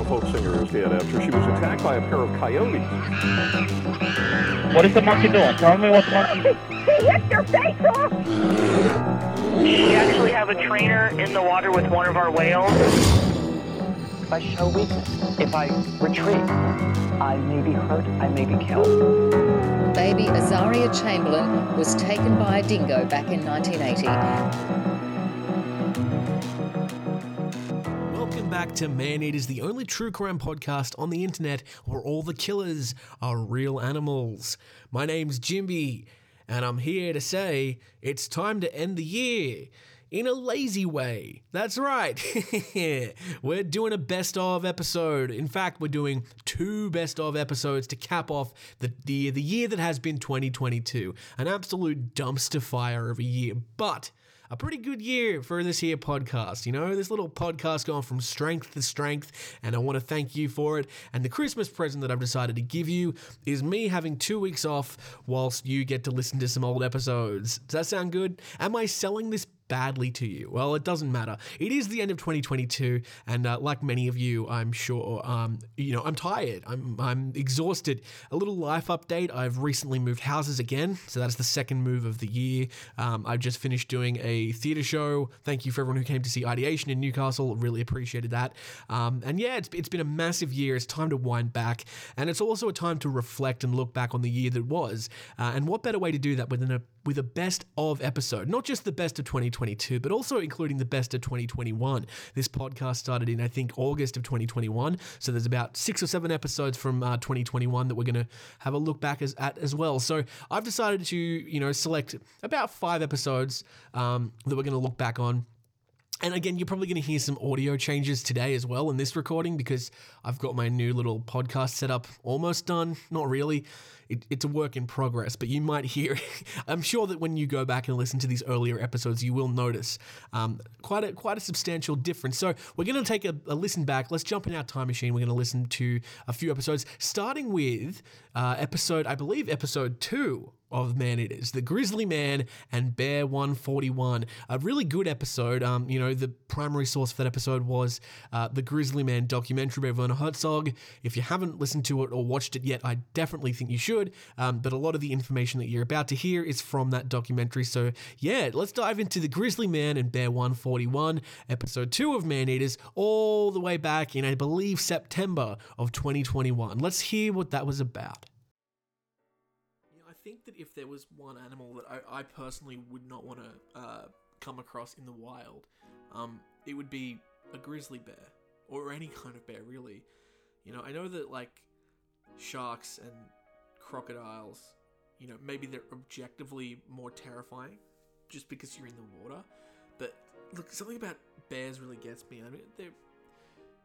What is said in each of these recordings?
Alabama folk singer is dead after she was attacked by a pair of coyotes. What is the monkey doing? Tell me what the monkey. He hit your face off! We actually have a trainer in the water with one of our whales. If I show weakness, if I retreat, I may be hurt, I may be killed. Baby Azaria Chamberlain was taken by a dingo back in 1980. Back to Man Eaters, the only true crime podcast on the internet where all the killers are real animals. My name's Jimby, and I'm here to say it's time to end the year in a lazy way. That's right. we're doing a best of episode. In fact, we're doing two best of episodes to cap off the, the, the year that has been 2022. An absolute dumpster fire of a year. But a pretty good year for this here podcast. You know, this little podcast going from strength to strength, and I want to thank you for it. And the Christmas present that I've decided to give you is me having two weeks off whilst you get to listen to some old episodes. Does that sound good? Am I selling this badly to you? Well, it doesn't matter. It is the end of 2022, and uh, like many of you, I'm sure, um, you know, I'm tired. I'm I'm exhausted. A little life update. I've recently moved houses again, so that's the second move of the year. Um, I've just finished doing a theatre show. Thank you for everyone who came to see Ideation in Newcastle. Really appreciated that. Um, and yeah, it's it's been a massive year. It's time to wind back, and it's also a time to reflect and look back on the year that was. Uh, and what better way to do that than a with a best of episode, not just the best of 2022, but also including the best of 2021. This podcast started in, I think, August of 2021. So there's about six or seven episodes from uh, 2021 that we're going to have a look back as, at as well. So I've decided to, you know, select about five episodes um, that we're going to look back on. And again, you're probably going to hear some audio changes today as well in this recording because I've got my new little podcast setup almost done. Not really. It, it's a work in progress, but you might hear. I'm sure that when you go back and listen to these earlier episodes, you will notice um, quite a quite a substantial difference. So we're going to take a, a, listen back. Let's jump in our time machine. We're going to listen to a few episodes, starting with uh, episode, I believe, episode two of Man Eaters, The Grizzly Man and Bear 141. A really good episode. Um, you know, the primary source for that episode was uh, the Grizzly Man documentary by Werner Herzog. If you haven't listened to it or watched it yet, I definitely think you should. Um, but a lot of the information that you're about to hear is from that documentary. So yeah, let's dive into The Grizzly Man and Bear 141, episode 2 of Man Eaters, all the way back in, I believe, September of 2021. Let's hear what that was about if there was one animal that I, I personally would not want to uh, come across in the wild, um, it would be a grizzly bear or any kind of bear, really. You know, I know that like sharks and crocodiles, you know, maybe they're objectively more terrifying just because you're in the water. But look, something about bears really gets me. I mean, they're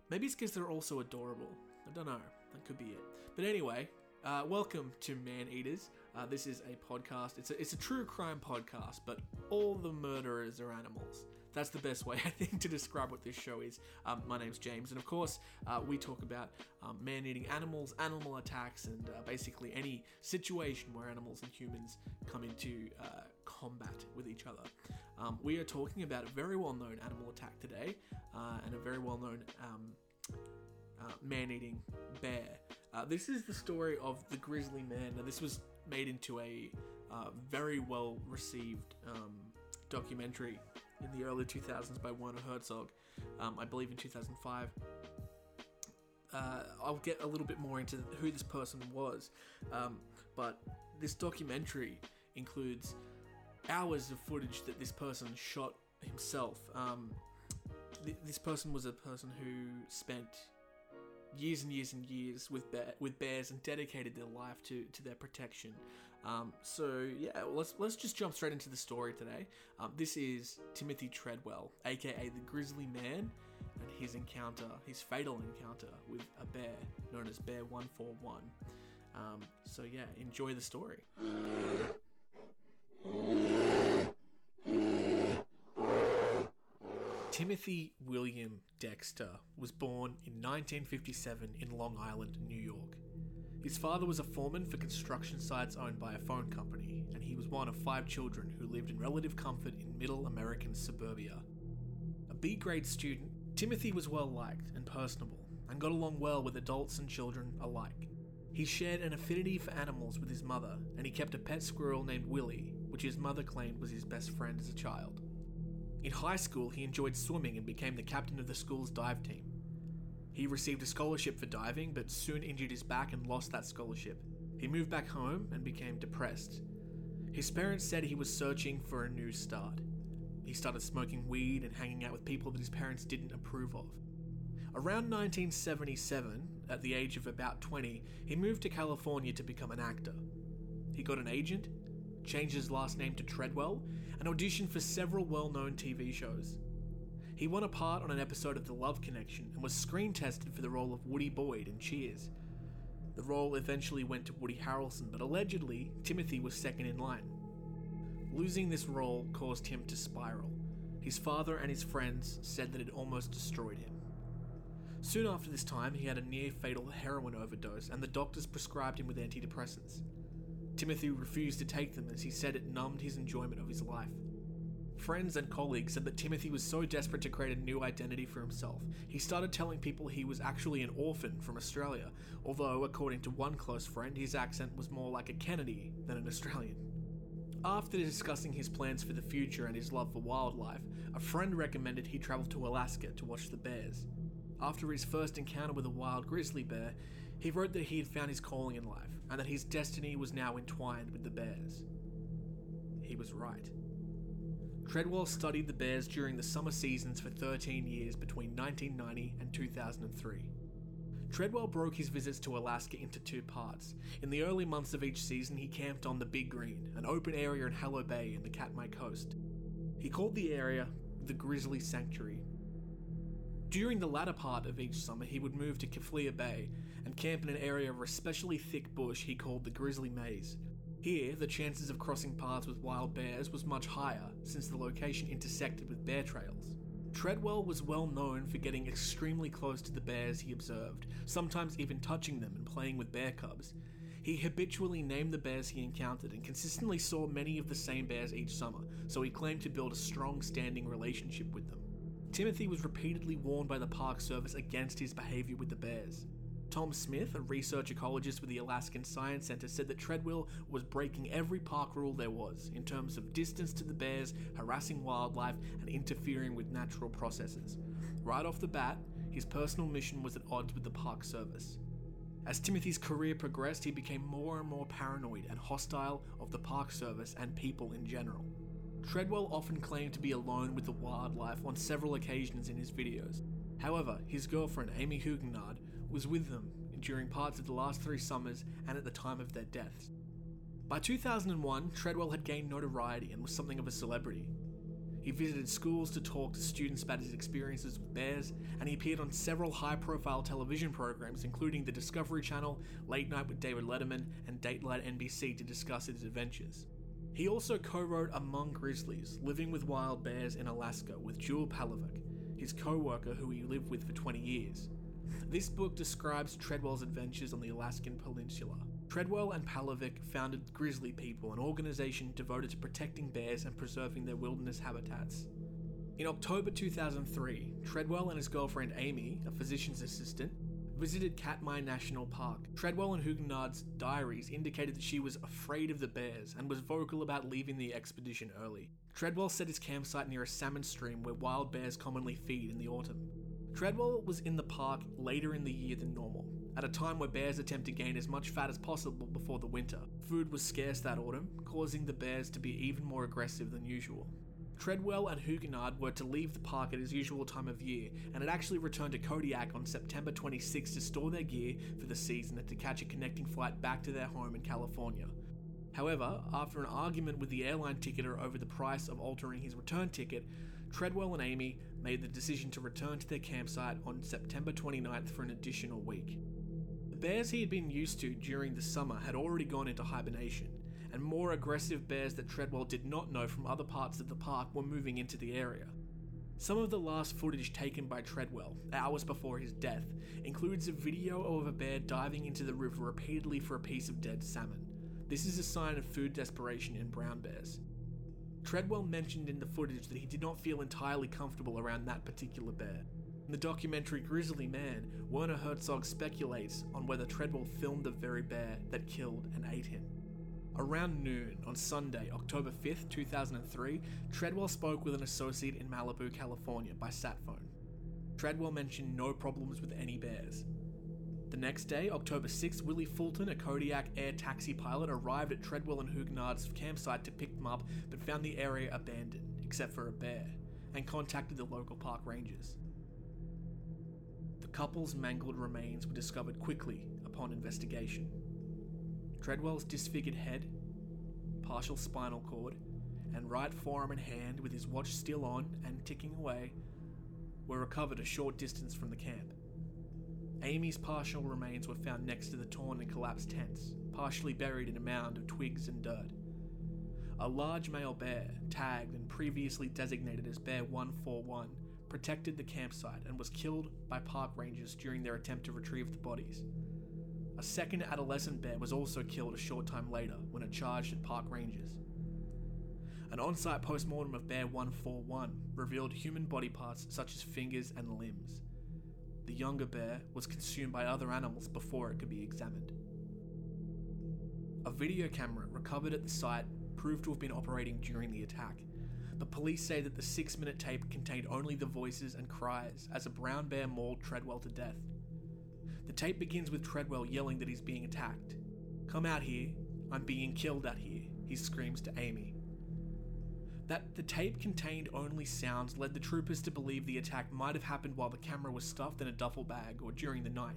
maybe it's because they're also adorable. I don't know. That could be it. But anyway, uh, welcome to Man Eaters. Uh, this is a podcast. It's a, it's a true crime podcast, but all the murderers are animals. That's the best way, I think, to describe what this show is. Um, my name's James, and of course, uh, we talk about um, man eating animals, animal attacks, and uh, basically any situation where animals and humans come into uh, combat with each other. Um, we are talking about a very well known animal attack today, uh, and a very well known um, uh, man eating bear. Uh, this is the story of the grizzly man. Now, this was made into a uh, very well received um, documentary in the early 2000s by Werner Herzog, um, I believe in 2005. Uh, I'll get a little bit more into who this person was, um, but this documentary includes hours of footage that this person shot himself. Um, th- this person was a person who spent years and years and years with bear, with bears and dedicated their life to, to their protection. Um, so yeah, let's let's just jump straight into the story today. Um, this is Timothy Treadwell, aka the Grizzly Man, and his encounter, his fatal encounter with a bear known as Bear One Four One. Um, so yeah, enjoy the story. Timothy William Dexter was born in 1957 in Long Island, New York. His father was a foreman for construction sites owned by a phone company, and he was one of five children who lived in relative comfort in middle American suburbia. A B grade student, Timothy was well liked and personable, and got along well with adults and children alike. He shared an affinity for animals with his mother, and he kept a pet squirrel named Willie, which his mother claimed was his best friend as a child. In high school, he enjoyed swimming and became the captain of the school's dive team. He received a scholarship for diving, but soon injured his back and lost that scholarship. He moved back home and became depressed. His parents said he was searching for a new start. He started smoking weed and hanging out with people that his parents didn't approve of. Around 1977, at the age of about 20, he moved to California to become an actor. He got an agent, changed his last name to Treadwell, and auditioned for several well known TV shows. He won a part on an episode of The Love Connection and was screen tested for the role of Woody Boyd in Cheers. The role eventually went to Woody Harrelson, but allegedly, Timothy was second in line. Losing this role caused him to spiral. His father and his friends said that it almost destroyed him. Soon after this time, he had a near fatal heroin overdose, and the doctors prescribed him with antidepressants. Timothy refused to take them as he said it numbed his enjoyment of his life. Friends and colleagues said that Timothy was so desperate to create a new identity for himself, he started telling people he was actually an orphan from Australia, although, according to one close friend, his accent was more like a Kennedy than an Australian. After discussing his plans for the future and his love for wildlife, a friend recommended he travel to Alaska to watch the bears. After his first encounter with a wild grizzly bear, he wrote that he had found his calling in life and that his destiny was now entwined with the bears. He was right. Treadwell studied the bears during the summer seasons for 13 years between 1990 and 2003. Treadwell broke his visits to Alaska into two parts. In the early months of each season, he camped on the Big Green, an open area in Hallo Bay in the Katmai Coast. He called the area the Grizzly Sanctuary. During the latter part of each summer, he would move to Kaflia Bay and camp in an area of especially thick bush he called the Grizzly Maze. Here, the chances of crossing paths with wild bears was much higher, since the location intersected with bear trails. Treadwell was well known for getting extremely close to the bears he observed, sometimes even touching them and playing with bear cubs. He habitually named the bears he encountered and consistently saw many of the same bears each summer, so he claimed to build a strong standing relationship with them. Timothy was repeatedly warned by the Park Service against his behavior with the bears. Tom Smith, a research ecologist with the Alaskan Science Center, said that Treadwell was breaking every park rule there was in terms of distance to the bears, harassing wildlife, and interfering with natural processes. Right off the bat, his personal mission was at odds with the Park Service. As Timothy's career progressed, he became more and more paranoid and hostile of the Park Service and people in general. Treadwell often claimed to be alone with the wildlife on several occasions in his videos. However, his girlfriend, Amy Huguenard, was with them during parts of the last three summers and at the time of their deaths. By 2001, Treadwell had gained notoriety and was something of a celebrity. He visited schools to talk to students about his experiences with bears, and he appeared on several high profile television programs, including the Discovery Channel, Late Night with David Letterman, and Dateline NBC to discuss his adventures. He also co wrote Among Grizzlies Living with Wild Bears in Alaska with Jewel Palovak, his co worker who he lived with for 20 years. This book describes Treadwell's adventures on the Alaskan Peninsula. Treadwell and Palovak founded Grizzly People, an organization devoted to protecting bears and preserving their wilderness habitats. In October 2003, Treadwell and his girlfriend Amy, a physician's assistant, visited Katmai National Park. Treadwell and Huguenard's diaries indicated that she was afraid of the bears and was vocal about leaving the expedition early. Treadwell set his campsite near a salmon stream where wild bears commonly feed in the autumn. Treadwell was in the park later in the year than normal, at a time where bears attempt to gain as much fat as possible before the winter. Food was scarce that autumn, causing the bears to be even more aggressive than usual. Treadwell and Huguenard were to leave the park at his usual time of year and had actually returned to Kodiak on September 26 to store their gear for the season and to catch a connecting flight back to their home in California. However, after an argument with the airline ticketer over the price of altering his return ticket, Treadwell and Amy made the decision to return to their campsite on September 29th for an additional week. The bears he had been used to during the summer had already gone into hibernation, and more aggressive bears that Treadwell did not know from other parts of the park were moving into the area. Some of the last footage taken by Treadwell, hours before his death, includes a video of a bear diving into the river repeatedly for a piece of dead salmon. This is a sign of food desperation in brown bears. Treadwell mentioned in the footage that he did not feel entirely comfortable around that particular bear. In the documentary Grizzly Man, Werner Herzog speculates on whether Treadwell filmed the very bear that killed and ate him. Around noon on Sunday, October 5th, 2003, Treadwell spoke with an associate in Malibu, California by sat phone. Treadwell mentioned no problems with any bears. The next day, October 6, Willie Fulton, a Kodiak air taxi pilot, arrived at Treadwell and Huguenard's campsite to pick them up but found the area abandoned, except for a bear, and contacted the local park rangers. The couple's mangled remains were discovered quickly upon investigation. Treadwell's disfigured head, partial spinal cord, and right forearm and hand with his watch still on and ticking away were recovered a short distance from the camp. Amy's partial remains were found next to the torn and collapsed tents, partially buried in a mound of twigs and dirt. A large male bear, tagged and previously designated as Bear 141, protected the campsite and was killed by park rangers during their attempt to retrieve the bodies. A second adolescent bear was also killed a short time later when it charged at park rangers. An on site postmortem of Bear 141 revealed human body parts such as fingers and limbs. The younger bear was consumed by other animals before it could be examined. A video camera recovered at the site proved to have been operating during the attack, The police say that the six minute tape contained only the voices and cries as a brown bear mauled Treadwell to death. The tape begins with Treadwell yelling that he's being attacked. Come out here, I'm being killed out here, he screams to Amy. That the tape contained only sounds led the troopers to believe the attack might have happened while the camera was stuffed in a duffel bag or during the night.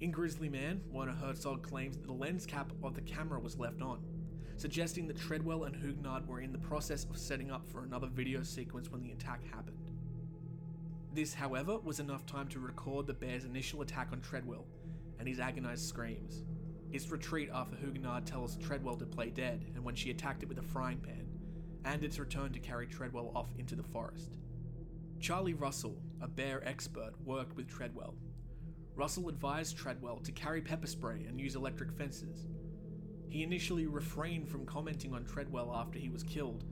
In Grizzly Man, Werner Herzog claims that the lens cap of the camera was left on, suggesting that Treadwell and Huguenard were in the process of setting up for another video sequence when the attack happened. This, however, was enough time to record the bear's initial attack on Treadwell and his agonized screams. Its retreat after Huguenard tells Treadwell to play dead and when she attacked it with a frying pan, and its return to carry Treadwell off into the forest. Charlie Russell, a bear expert, worked with Treadwell. Russell advised Treadwell to carry pepper spray and use electric fences. He initially refrained from commenting on Treadwell after he was killed,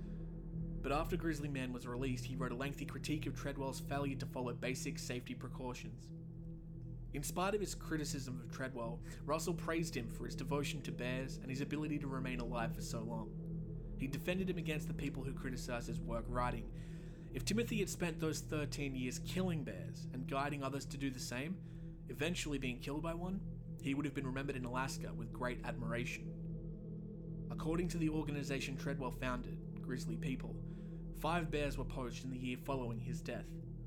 but after Grizzly Man was released, he wrote a lengthy critique of Treadwell's failure to follow basic safety precautions. In spite of his criticism of Treadwell, Russell praised him for his devotion to bears and his ability to remain alive for so long. He defended him against the people who criticized his work, writing, If Timothy had spent those 13 years killing bears and guiding others to do the same, eventually being killed by one, he would have been remembered in Alaska with great admiration. According to the organization Treadwell founded, Grizzly People, five bears were poached in the year following his death,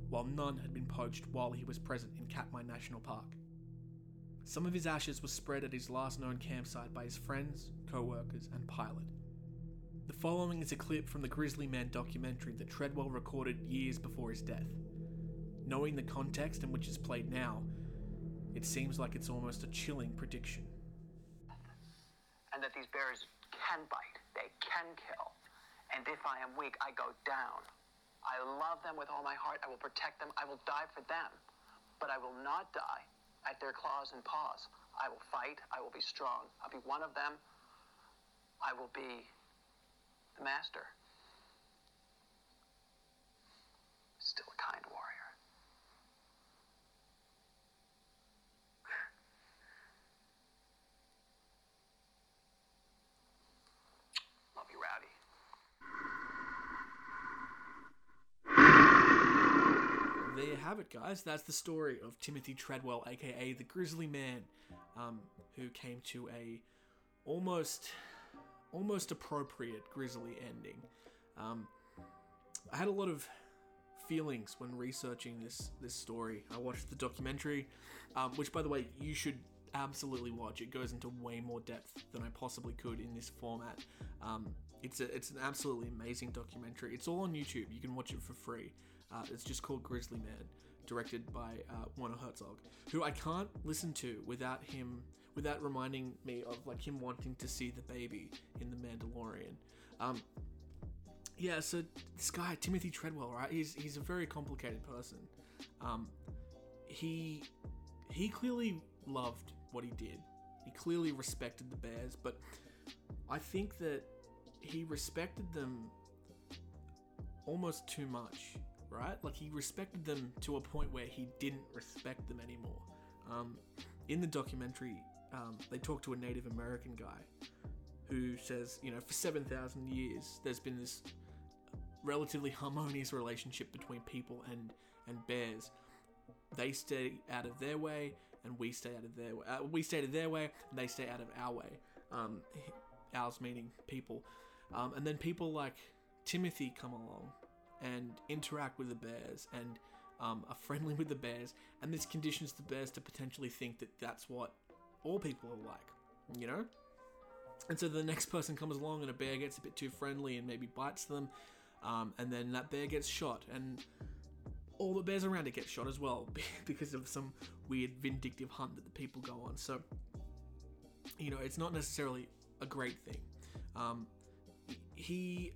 while none had been poached while he was present in Katmai National Park. Some of his ashes were spread at his last known campsite by his friends, co workers, and pilot. The following is a clip from the Grizzly Man documentary that Treadwell recorded years before his death. Knowing the context in which it's played now, it seems like it's almost a chilling prediction. And that these bears can bite, they can kill. And if I am weak, I go down. I love them with all my heart. I will protect them. I will die for them. But I will not die at their claws and paws. I will fight. I will be strong. I'll be one of them. I will be the master. Still a kind warrior. Love you, Rowdy. there you have it, guys. That's the story of Timothy Treadwell, aka the Grizzly Man, um, who came to a almost almost appropriate grisly ending. Um, I had a lot of feelings when researching this this story. I watched the documentary, um, which, by the way, you should absolutely watch. It goes into way more depth than I possibly could in this format. Um, it's a, it's an absolutely amazing documentary. It's all on YouTube. You can watch it for free. Uh, it's just called Grizzly Man, directed by uh, Werner Herzog, who I can't listen to without him without reminding me of like him wanting to see the baby in the Mandalorian. Um, yeah, so this guy Timothy Treadwell, right? He's he's a very complicated person. Um, he he clearly loved what he did. He clearly respected the Bears, but I think that he respected them almost too much, right? Like he respected them to a point where he didn't respect them anymore. Um, in the documentary, um, they talk to a Native American guy who says, you know, for 7,000 years, there's been this relatively harmonious relationship between people and, and bears. They stay out of their way, and we stay out of their way. Uh, we stay out of their way, and they stay out of our way. Um, ours meaning people. Um, and then people like Timothy come along and interact with the bears and um, are friendly with the bears, and this conditions the bears to potentially think that that's what all people are like, you know? And so the next person comes along and a bear gets a bit too friendly and maybe bites them, um, and then that bear gets shot, and all the bears around it get shot as well because of some weird vindictive hunt that the people go on. So, you know, it's not necessarily a great thing. Um, he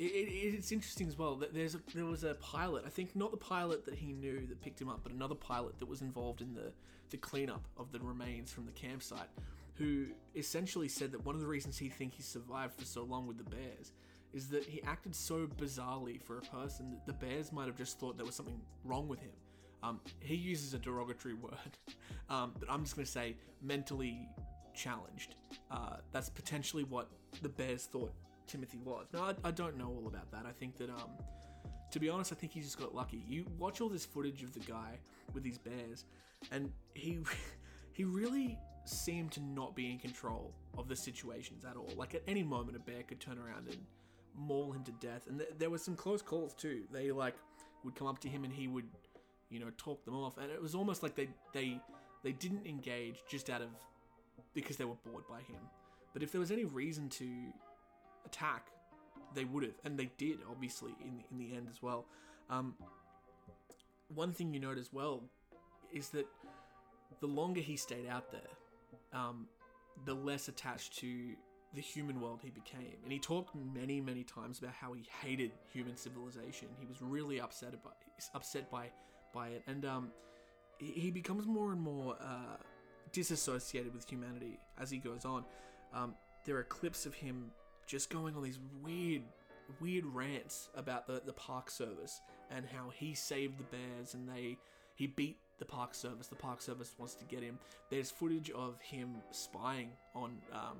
it, it, it's interesting as well that there's a, there was a pilot. I think not the pilot that he knew that picked him up, but another pilot that was involved in the the cleanup of the remains from the campsite, who essentially said that one of the reasons he think he survived for so long with the bears is that he acted so bizarrely for a person that the bears might have just thought there was something wrong with him. Um, he uses a derogatory word, um, but I'm just going to say mentally challenged. Uh, that's potentially what the bears thought Timothy was. Now, I, I, don't know all about that. I think that, um, to be honest, I think he just got lucky. You watch all this footage of the guy with these bears, and he he really seemed to not be in control of the situations at all. Like at any moment, a bear could turn around and maul him to death. And th- there were some close calls too. They like would come up to him and he would, you know, talk them off. And it was almost like they they they didn't engage just out of because they were bored by him. But if there was any reason to attack, they would have, and they did, obviously, in the, in the end as well. Um, one thing you note as well is that the longer he stayed out there, um, the less attached to the human world he became. And he talked many, many times about how he hated human civilization. He was really upset by upset by by it, and um, he becomes more and more uh, disassociated with humanity as he goes on. Um, there are clips of him just going on these weird, weird rants about the, the park service and how he saved the bears and they he beat the park service. The park service wants to get him. There's footage of him spying on um,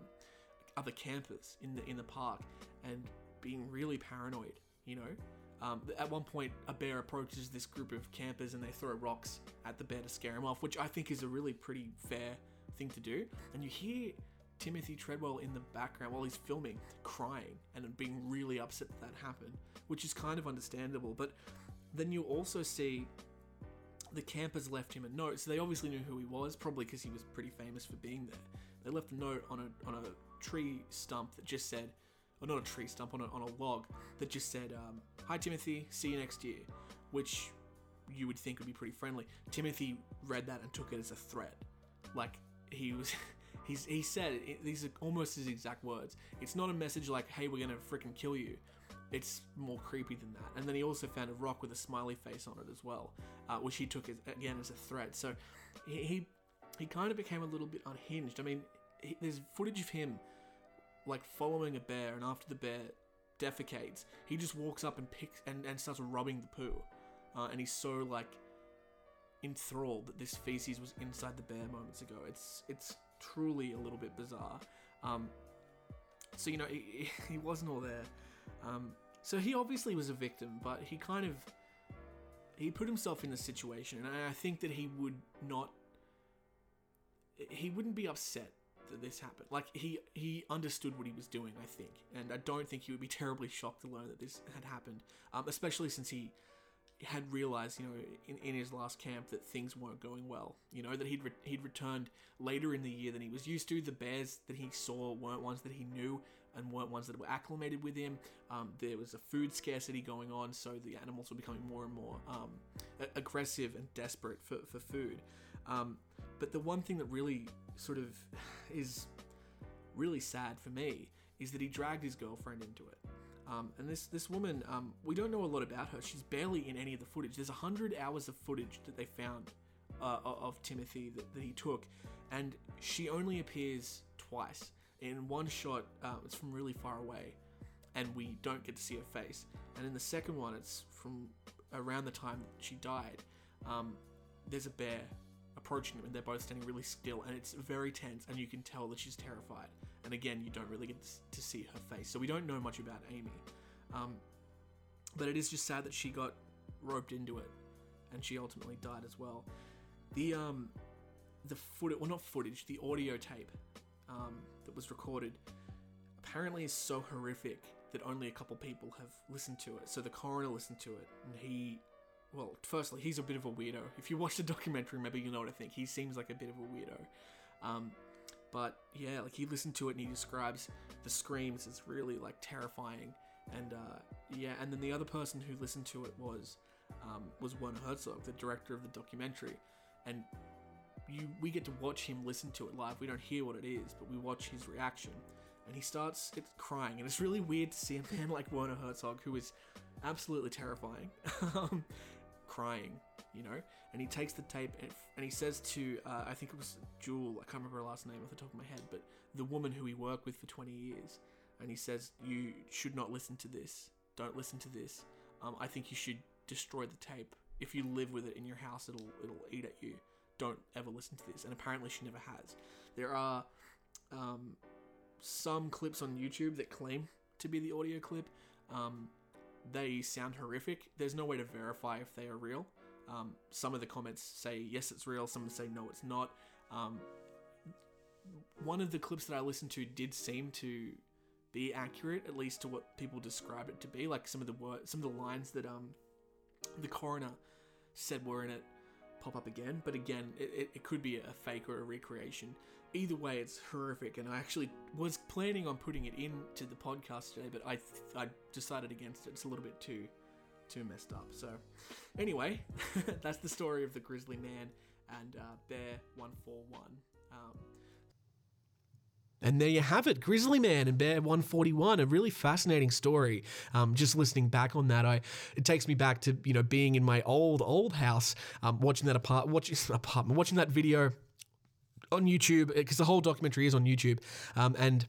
other campers in the in the park and being really paranoid. You know, um, at one point a bear approaches this group of campers and they throw rocks at the bear to scare him off, which I think is a really pretty fair thing to do. And you hear Timothy Treadwell in the background while he's filming, crying and being really upset that that happened, which is kind of understandable. But then you also see the campers left him a note, so they obviously knew who he was, probably because he was pretty famous for being there. They left a note on a on a tree stump that just said, or not a tree stump, on a, on a log that just said, um, "Hi Timothy, see you next year," which you would think would be pretty friendly. Timothy read that and took it as a threat, like he was. He's, he said it, these are almost his exact words. It's not a message like, "Hey, we're gonna freaking kill you." It's more creepy than that. And then he also found a rock with a smiley face on it as well, uh, which he took as, again as a threat. So he, he he kind of became a little bit unhinged. I mean, he, there's footage of him like following a bear, and after the bear defecates, he just walks up and picks and, and starts rubbing the poo, uh, and he's so like enthralled that this feces was inside the bear moments ago. It's it's truly a little bit bizarre. Um, so you know he, he wasn't all there. Um, so he obviously was a victim, but he kind of he put himself in the situation, and I think that he would not he wouldn't be upset that this happened. Like he he understood what he was doing, I think, and I don't think he would be terribly shocked to learn that this had happened, um, especially since he had realized, you know, in, in his last camp that things weren't going well. You know that he'd re- he'd returned later in the year than he was used to. The bears that he saw weren't ones that he knew and weren't ones that were acclimated with him. Um, there was a food scarcity going on, so the animals were becoming more and more um, aggressive and desperate for, for food. Um, but the one thing that really sort of is really sad for me is that he dragged his girlfriend into it. Um, and this this woman, um, we don't know a lot about her. She's barely in any of the footage. There's hundred hours of footage that they found uh, of Timothy that, that, he took, and she only appears twice. In one shot, uh, it's from really far away, and we don't get to see her face. And in the second one, it's from around the time she died, um, there's a bear approaching them, and they're both standing really still, and it's very tense, and you can tell that she's terrified. And again, you don't really get to see her face, so we don't know much about Amy. Um, but it is just sad that she got roped into it, and she ultimately died as well. The um, the footage, well, not footage, the audio tape um, that was recorded apparently is so horrific that only a couple people have listened to it. So the coroner listened to it, and he, well, firstly, he's a bit of a weirdo. If you watch the documentary, maybe you know what I think. He seems like a bit of a weirdo. Um, but yeah, like he listened to it and he describes the screams as really like terrifying. And uh, yeah, and then the other person who listened to it was um, was Werner Herzog, the director of the documentary, and you we get to watch him listen to it live. We don't hear what it is, but we watch his reaction, and he starts it's crying, and it's really weird to see a man like Werner Herzog, who is absolutely terrifying, um, crying, you know. And he takes the tape and, and he says to uh, I think it was Jewel, I can't remember her last name off the top of my head, but the woman who he worked with for 20 years, and he says you should not listen to this. Don't listen to this. Um, I think you should destroy the tape. If you live with it in your house, it'll it'll eat at you don't ever listen to this. And apparently she never has. There are um, some clips on YouTube that claim to be the audio clip. Um, they sound horrific. There's no way to verify if they are real. Um, some of the comments say yes, it's real. Some say no, it's not. Um, one of the clips that I listened to did seem to be accurate, at least to what people describe it to be. Like some of the words, some of the lines that um, the coroner said were in it pop up again. But again, it, it, could be a fake or a recreation. Either way, it's horrific, and I actually was planning on putting it into the podcast today, but I I decided against it. It's a little bit too too messed up. So, anyway, that's the story of the Grizzly Man and uh, Bear One Four One. Um, and there you have it, Grizzly Man and Bear 141, a really fascinating story. Um, just listening back on that, I it takes me back to you know being in my old old house, um, watching that apart, watching apartment, watching that video on YouTube because the whole documentary is on YouTube, um, and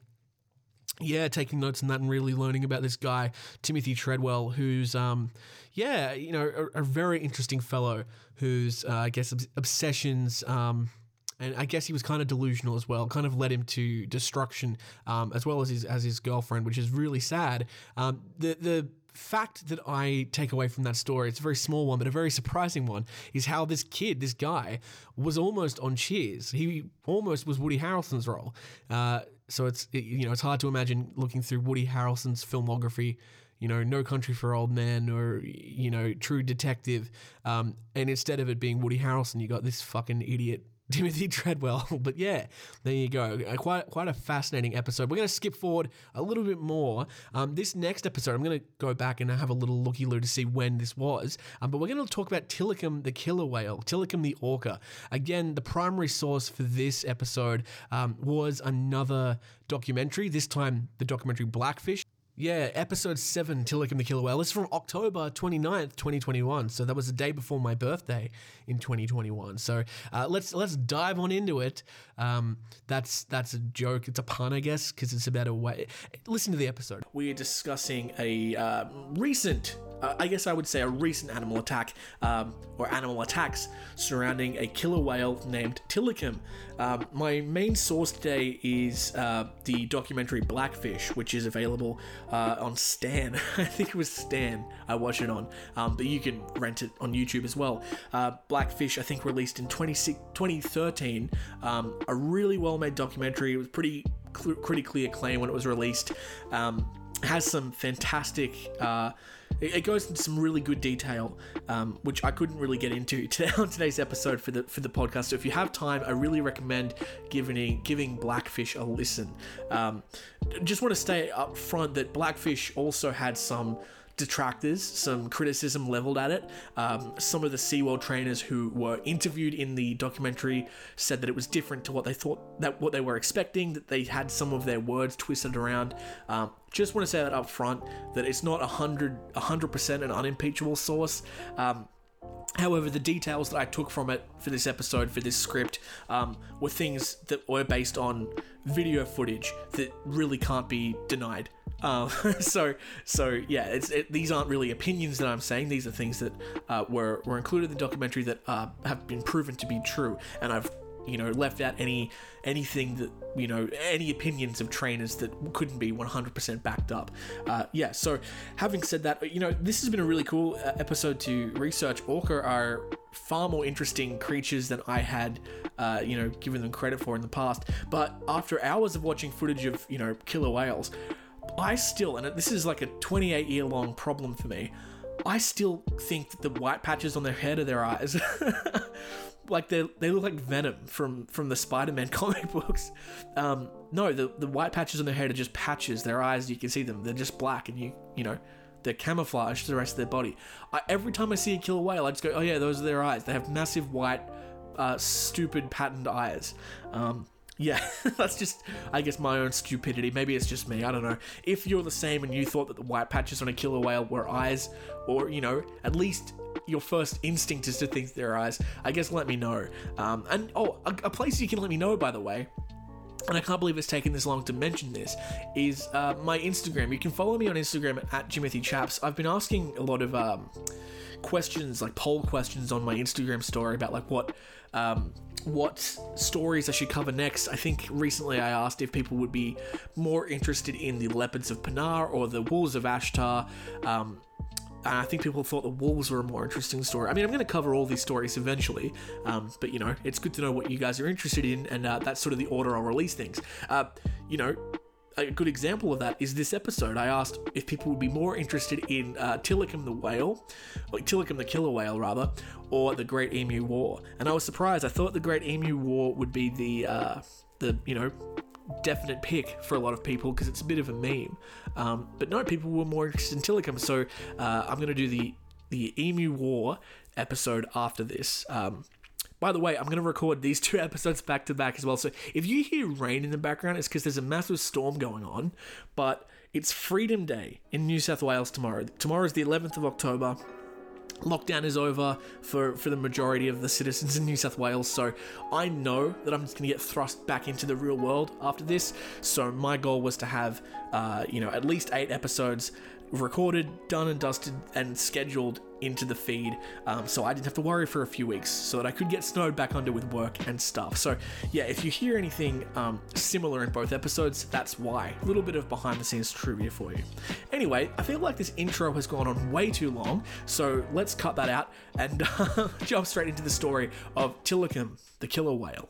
yeah, taking notes on that and really learning about this guy, Timothy Treadwell, who's, um, yeah, you know, a, a very interesting fellow whose, uh, I guess, obsessions, um, and I guess he was kind of delusional as well, kind of led him to destruction, um, as well as his as his girlfriend, which is really sad. Um, the the fact that I take away from that story, it's a very small one, but a very surprising one, is how this kid, this guy, was almost on Cheers. He almost was Woody Harrelson's role. Uh, so it's it, you know it's hard to imagine looking through Woody Harrelson's filmography you know, No Country for Old Men or, you know, True Detective. Um, and instead of it being Woody Harrelson, you got this fucking idiot Timothy Treadwell. But yeah, there you go. Quite quite a fascinating episode. We're going to skip forward a little bit more. Um, this next episode, I'm going to go back and have a little looky loo to see when this was. Um, but we're going to talk about Tilikum the killer whale, Tilikum the orca. Again, the primary source for this episode um, was another documentary. This time, the documentary Blackfish. Yeah, episode 7, Tilikum the Killer Whale. Is from October 29th, 2021. So that was the day before my birthday in 2021. So uh, let's let's dive on into it. Um, that's that's a joke. It's a pun, I guess, because it's about a way. Listen to the episode. We are discussing a uh, recent uh, I guess I would say a recent animal attack um, or animal attacks surrounding a killer whale named Tilikum. Um, my main source today is uh, the documentary Blackfish, which is available uh, on Stan. I think it was Stan I watched it on, um, but you can rent it on YouTube as well. Uh, Blackfish, I think, released in 2013. Um, a really well made documentary. It was pretty critically acclaimed when it was released. Um, has some fantastic uh, it, goes into some really good detail, um, which I couldn't really get into today on today's episode for the for the podcast. So if you have time, I really recommend giving giving Blackfish a listen. Um, just want to stay up front that Blackfish also had some detractors, some criticism leveled at it. Um, some of the SeaWorld trainers who were interviewed in the documentary said that it was different to what they thought that what they were expecting, that they had some of their words twisted around. Um, just want to say that up front that it's not a hundred a hundred percent an unimpeachable source. Um, However, the details that I took from it for this episode, for this script, um, were things that were based on video footage that really can't be denied. Uh, so, so yeah, it, these aren't really opinions that I'm saying. These are things that uh, were were included in the documentary that uh, have been proven to be true, and I've you know left out any anything that you know any opinions of trainers that couldn't be 100% backed up. Uh, yeah so having said that you know this has been a really cool uh, episode to research. Orca are far more interesting creatures than i had uh, you know given them credit for in the past. But after hours of watching footage of you know killer whales i still and this is like a 28 year long problem for me I still think that the white patches on their head are their eyes. like they they look like Venom from from the Spider-Man comic books. Um, no, the the white patches on their head are just patches. Their eyes, you can see them. They're just black, and you you know they're camouflaged to the rest of their body. I, every time I see a killer whale, I just go, oh yeah, those are their eyes. They have massive white, uh, stupid patterned eyes. Um, yeah, that's just, I guess, my own stupidity. Maybe it's just me. I don't know. If you're the same and you thought that the white patches on a killer whale were eyes, or, you know, at least your first instinct is to think they're eyes, I guess let me know. Um, and, oh, a, a place you can let me know, by the way, and I can't believe it's taken this long to mention this, is uh, my Instagram. You can follow me on Instagram at Jimothy Chaps. I've been asking a lot of um, questions, like poll questions, on my Instagram story about like what um, what stories I should cover next. I think recently I asked if people would be more interested in the leopards of Panar or the wolves of Ashtar. Um, I think people thought the wolves were a more interesting story. I mean, I'm going to cover all these stories eventually, um, but you know, it's good to know what you guys are interested in, and uh, that's sort of the order I'll release things. Uh, you know, a good example of that is this episode. I asked if people would be more interested in uh, Tilikum the whale, or Tilikum the killer whale rather, or the Great Emu War, and I was surprised. I thought the Great Emu War would be the uh, the you know definite pick for a lot of people because it's a bit of a meme. Um, but no, people were more interested in Tilikum, so uh, I'm going to do the the Emu War episode after this. Um, by the way, I'm going to record these two episodes back to back as well. So if you hear rain in the background, it's because there's a massive storm going on. But it's Freedom Day in New South Wales tomorrow. Tomorrow is the 11th of October lockdown is over for, for the majority of the citizens in New South Wales, so I know that I'm just going to get thrust back into the real world after this. So my goal was to have, uh, you know, at least eight episodes recorded, done and dusted, and scheduled into the feed, um, so I didn't have to worry for a few weeks, so that I could get snowed back under with work and stuff. So yeah, if you hear anything um, similar in both episodes, that's why. A little bit of behind the scenes trivia for you. Anyway, I feel like this intro has gone on way too long, so let's cut that out and uh, jump straight into the story of Tilikum, the killer whale.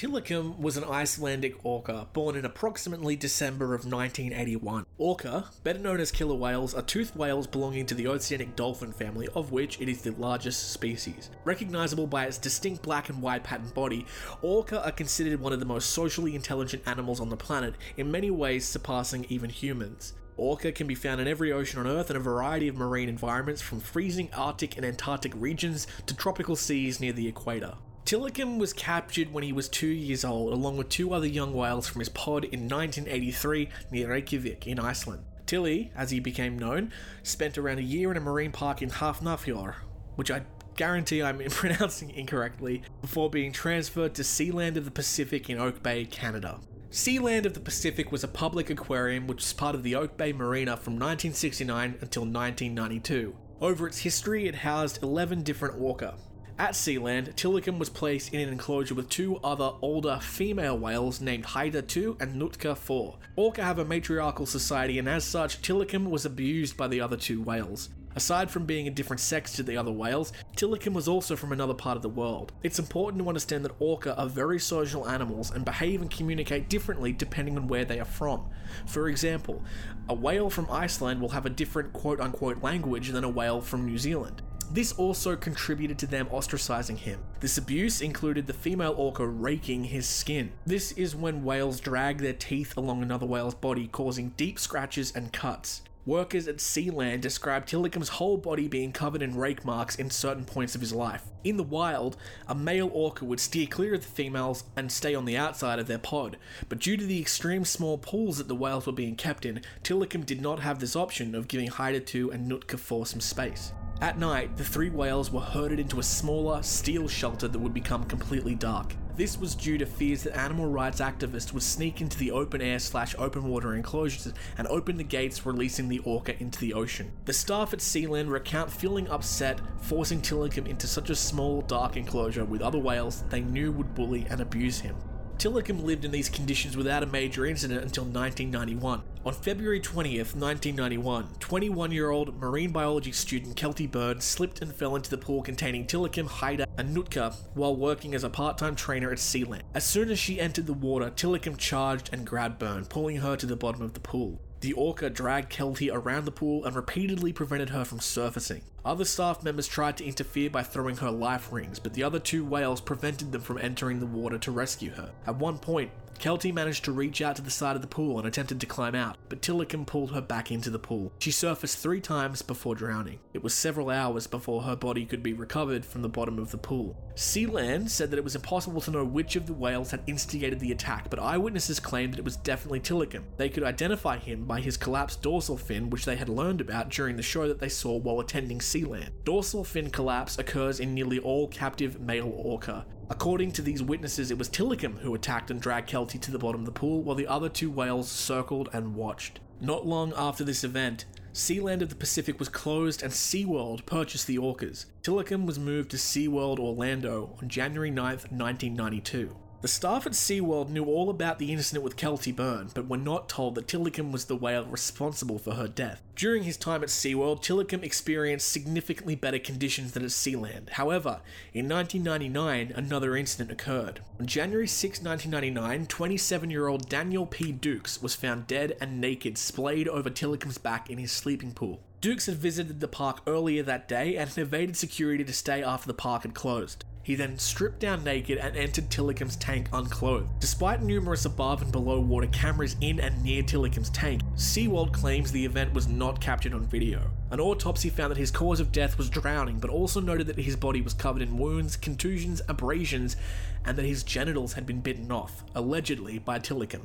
Tilikum was an Icelandic orca born in approximately December of 1981. Orca, better known as killer whales, are toothed whales belonging to the oceanic dolphin family, of which it is the largest species. Recognizable by its distinct black and white patterned body, orca are considered one of the most socially intelligent animals on the planet, in many ways surpassing even humans. Orca can be found in every ocean on Earth in a variety of marine environments, from freezing Arctic and Antarctic regions to tropical seas near the equator. Tilikum was captured when he was two years old, along with two other young whales from his pod in 1983 near Reykjavik in Iceland. Tilly, as he became known, spent around a year in a marine park in Hafnarfjord, which I guarantee I'm pronouncing incorrectly, before being transferred to Sealand of the Pacific in Oak Bay, Canada. Sealand of the Pacific was a public aquarium which was part of the Oak Bay Marina from 1969 until 1992. Over its history, it housed 11 different orca, at Sealand, Tilikum was placed in an enclosure with two other older female whales named Haida 2 and Nootka 4. Orca have a matriarchal society, and as such, Tilikum was abused by the other two whales. Aside from being a different sex to the other whales, Tilikum was also from another part of the world. It's important to understand that orca are very social animals and behave and communicate differently depending on where they are from. For example, a whale from Iceland will have a different quote unquote language than a whale from New Zealand. This also contributed to them ostracizing him. This abuse included the female orca raking his skin. This is when whales drag their teeth along another whale's body, causing deep scratches and cuts. Workers at Sealand described Tilikum's whole body being covered in rake marks in certain points of his life. In the wild, a male orca would steer clear of the females and stay on the outside of their pod, but due to the extreme small pools that the whales were being kept in, Tilikum did not have this option of giving Haida 2 and Nootka 4 some space. At night, the three whales were herded into a smaller, steel shelter that would become completely dark. This was due to fears that animal rights activists would sneak into the open air slash open water enclosures and open the gates, releasing the orca into the ocean. The staff at Sealand recount feeling upset forcing Tilikum into such a small, dark enclosure with other whales they knew would bully and abuse him. Tilikum lived in these conditions without a major incident until 1991. On February 20th, 1991, 21 year old marine biology student Keltie Byrne slipped and fell into the pool containing Tilikum, Haida, and Nootka while working as a part time trainer at Sealand. As soon as she entered the water, Tilikum charged and grabbed Byrne, pulling her to the bottom of the pool. The orca dragged Keltie around the pool and repeatedly prevented her from surfacing. Other staff members tried to interfere by throwing her life rings, but the other two whales prevented them from entering the water to rescue her. At one point, Keltie managed to reach out to the side of the pool and attempted to climb out, but Tilikum pulled her back into the pool. She surfaced three times before drowning. It was several hours before her body could be recovered from the bottom of the pool. Sealand said that it was impossible to know which of the whales had instigated the attack, but eyewitnesses claimed that it was definitely Tilikum. They could identify him by his collapsed dorsal fin, which they had learned about during the show that they saw while attending Sealand. Dorsal fin collapse occurs in nearly all captive male orca. According to these witnesses, it was Tilikum who attacked and dragged Keltie to the bottom of the pool, while the other two whales circled and watched. Not long after this event, Sealand of the Pacific was closed and SeaWorld purchased the orcas. Tilikum was moved to SeaWorld Orlando on January 9th, 1992. The staff at SeaWorld knew all about the incident with Keltie Byrne, but were not told that Tilikum was the whale responsible for her death. During his time at SeaWorld, Tilikum experienced significantly better conditions than at Sealand. However, in 1999, another incident occurred. On January 6, 1999, 27 year old Daniel P. Dukes was found dead and naked, splayed over Tilikum's back in his sleeping pool. Dukes had visited the park earlier that day and had evaded security to stay after the park had closed. He then stripped down naked and entered Tilikum's tank unclothed. Despite numerous above and below water cameras in and near Tilikum's tank, SeaWorld claims the event was not captured on video. An autopsy found that his cause of death was drowning, but also noted that his body was covered in wounds, contusions, abrasions, and that his genitals had been bitten off, allegedly by Tilikum.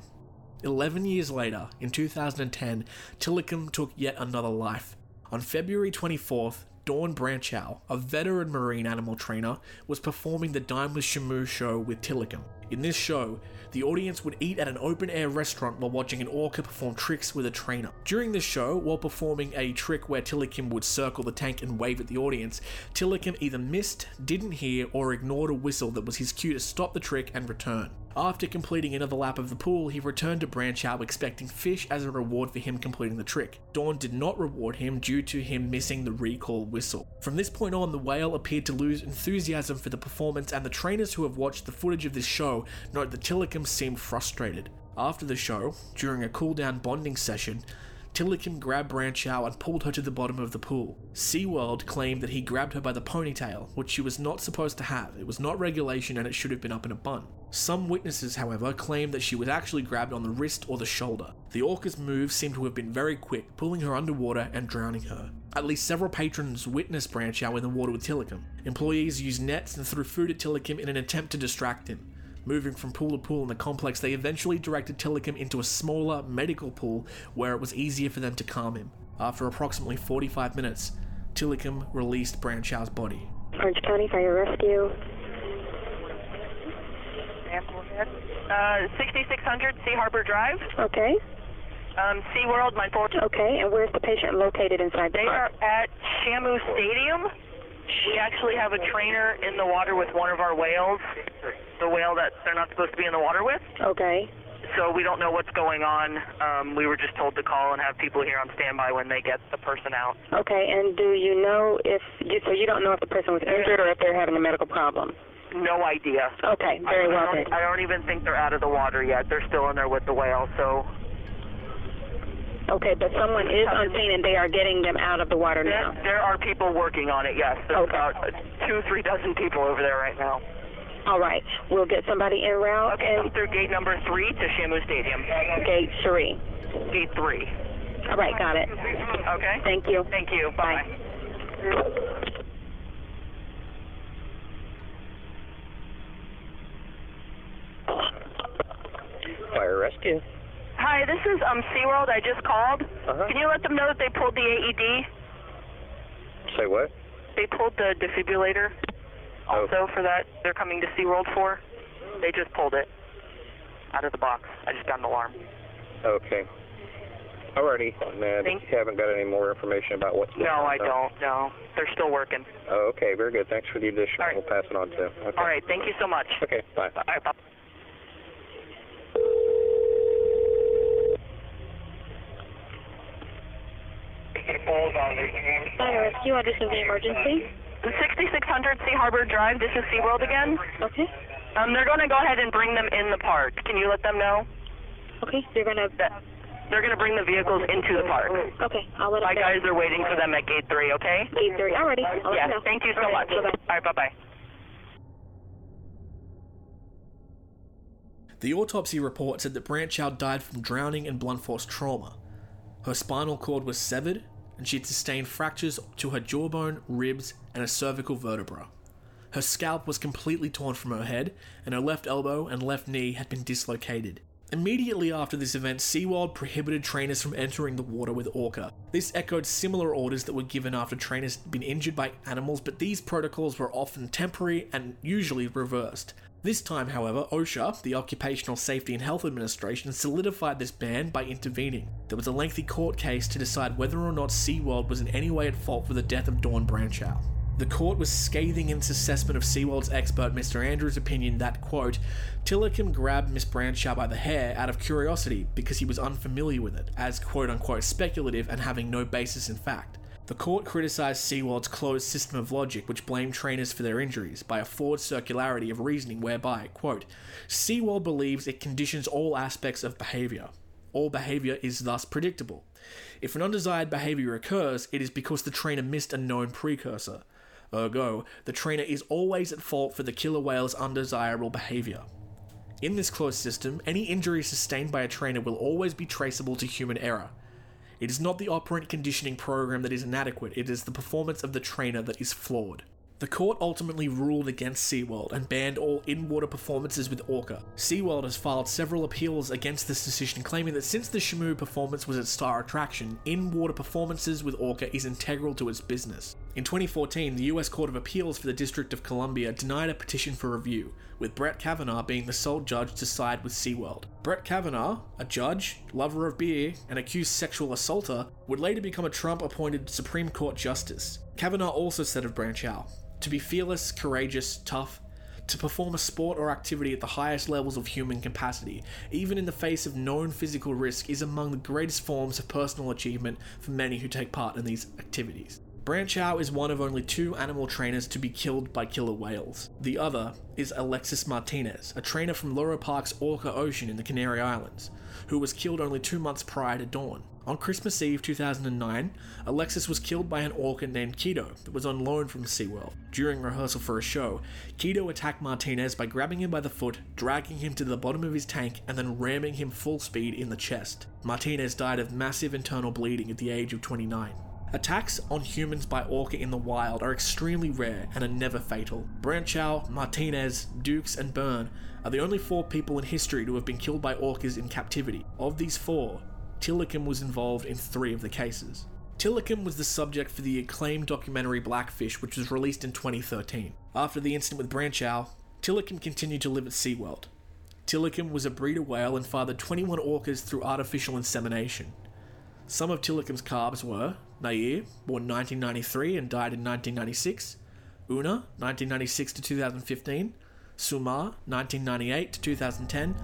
Eleven years later, in 2010, Tilikum took yet another life. On February 24th, Dawn Brancheau, a veteran marine animal trainer, was performing the Dine with Shamu show with Tilikum. In this show, the audience would eat at an open air restaurant while watching an orca perform tricks with a trainer. During the show, while performing a trick where Tilikum would circle the tank and wave at the audience, Tilikum either missed, didn't hear, or ignored a whistle that was his cue to stop the trick and return. After completing another lap of the pool, he returned to Brancheau expecting fish as a reward for him completing the trick. Dawn did not reward him due to him missing the recall whistle. From this point on, the whale appeared to lose enthusiasm for the performance, and the trainers who have watched the footage of this show note that Tilikum seemed frustrated. After the show, during a cool down bonding session, Tilikum grabbed Brancheau and pulled her to the bottom of the pool. SeaWorld claimed that he grabbed her by the ponytail, which she was not supposed to have. It was not regulation and it should have been up in a bun. Some witnesses, however, claimed that she was actually grabbed on the wrist or the shoulder. The orca's move seemed to have been very quick, pulling her underwater and drowning her. At least several patrons witnessed Brancheau in the water with Tilikum. Employees used nets and threw food at Tilikum in an attempt to distract him. Moving from pool to pool in the complex, they eventually directed Tilikum into a smaller medical pool where it was easier for them to calm him. After approximately 45 minutes, Tilikum released Brancheau's body. Orange County Fire Rescue. Uh, 6600 Sea Harbor Drive. Okay. Um, SeaWorld, my four. Okay. And where's the patient located inside the They are at Shamu Stadium. We actually have a trainer in the water with one of our whales, the whale that they're not supposed to be in the water with. Okay. So we don't know what's going on. Um, we were just told to call and have people here on standby when they get the person out. Okay. And do you know if you, so you don't know if the person was injured or if they're having a medical problem? No idea. Okay. Very I, well I don't, I don't even think they're out of the water yet. They're still in there with the whale. So Okay, but someone is on scene and they are getting them out of the water now. there are people working on it. Yes, there's Okay. about uh, two, three dozen people over there right now. All right. We'll get somebody en route Okay, come and through gate number three to Shamu Stadium. gate three. Gate three. All right. Got it. Okay. Thank you. Thank you. Bye. Fire rescue. Hi, this is um SeaWorld. I just called. Uh-huh. Can you let them know that they pulled the AED? Say what? They pulled the defibrillator also for that they're coming to SeaWorld for. They just pulled it out of the box. I just got an alarm. Okay. Alrighty. Thank- you haven't got any more information about what's going No, on, I huh? don't. No, they're still working. Oh, okay, very good. Thanks for the addition. Right. We'll pass it on to. Okay. All right, thank you so much. Okay, bye. Right, bye. Fire rescue, address of the emergency. 6600 Sea Harbor Drive. This is SeaWorld again. Okay. Um, they're going to go ahead and bring them in the park. Can you let them know Okay, so you're gonna. they're going to bring the vehicles into the park? Okay, I'll let them My know. guys are waiting for them at gate three. Okay? Eight thirty. Alrighty. I'll Yeah. Thank you so All right, much. Bye-bye. All right. Bye bye. The autopsy report said that Brancheau died from drowning and blunt force trauma. Her spinal cord was severed, and she had sustained fractures to her jawbone, ribs, and a cervical vertebra. Her scalp was completely torn from her head, and her left elbow and left knee had been dislocated. Immediately after this event, SeaWorld prohibited trainers from entering the water with orca. This echoed similar orders that were given after trainers had been injured by animals, but these protocols were often temporary and usually reversed. This time, however, OSHA, the Occupational Safety and Health Administration, solidified this ban by intervening. There was a lengthy court case to decide whether or not SeaWorld was in any way at fault for the death of Dawn Brancheau. The court was scathing in its assessment of SeaWorld's expert Mr. Andrews' opinion that, quote, Tilikum grabbed Miss Brancheau by the hair out of curiosity because he was unfamiliar with it, as quote unquote speculative and having no basis in fact. The court criticised SeaWorld's closed system of logic, which blamed trainers for their injuries, by a forward circularity of reasoning whereby, quote, SeaWorld believes it conditions all aspects of behaviour. All behaviour is thus predictable. If an undesired behaviour occurs, it is because the trainer missed a known precursor. Ergo, the trainer is always at fault for the killer whale's undesirable behaviour. In this closed system, any injury sustained by a trainer will always be traceable to human error. It is not the operant conditioning program that is inadequate, it is the performance of the trainer that is flawed. The court ultimately ruled against SeaWorld and banned all in water performances with Orca. SeaWorld has filed several appeals against this decision, claiming that since the Shamu performance was its star attraction, in water performances with Orca is integral to its business. In 2014, the US Court of Appeals for the District of Columbia denied a petition for review, with Brett Kavanaugh being the sole judge to side with SeaWorld. Brett Kavanaugh, a judge, lover of beer, and accused sexual assaulter, would later become a Trump appointed Supreme Court justice. Kavanaugh also said of Brancheau, to be fearless, courageous, tough, to perform a sport or activity at the highest levels of human capacity, even in the face of known physical risk, is among the greatest forms of personal achievement for many who take part in these activities. Brancheau is one of only two animal trainers to be killed by killer whales. The other is Alexis Martinez, a trainer from Loro Park's Orca Ocean in the Canary Islands, who was killed only two months prior to Dawn. On Christmas Eve 2009, Alexis was killed by an orca named Keto that was on loan from SeaWorld. During rehearsal for a show, Keto attacked Martinez by grabbing him by the foot, dragging him to the bottom of his tank, and then ramming him full speed in the chest. Martinez died of massive internal bleeding at the age of 29. Attacks on humans by orca in the wild are extremely rare and are never fatal. Brancheau, Martinez, Dukes, and Byrne are the only four people in history to have been killed by orcas in captivity. Of these four, Tilikum was involved in three of the cases. Tilikum was the subject for the acclaimed documentary Blackfish, which was released in 2013. After the incident with Brancheau, Tilikum continued to live at SeaWorld. Tilikum was a breeder whale and fathered 21 orcas through artificial insemination. Some of Tilikum's calves were Nyar, born 1993 and died in 1996, Unna, 1996 to 2015, Sumar, 1998 to 2010,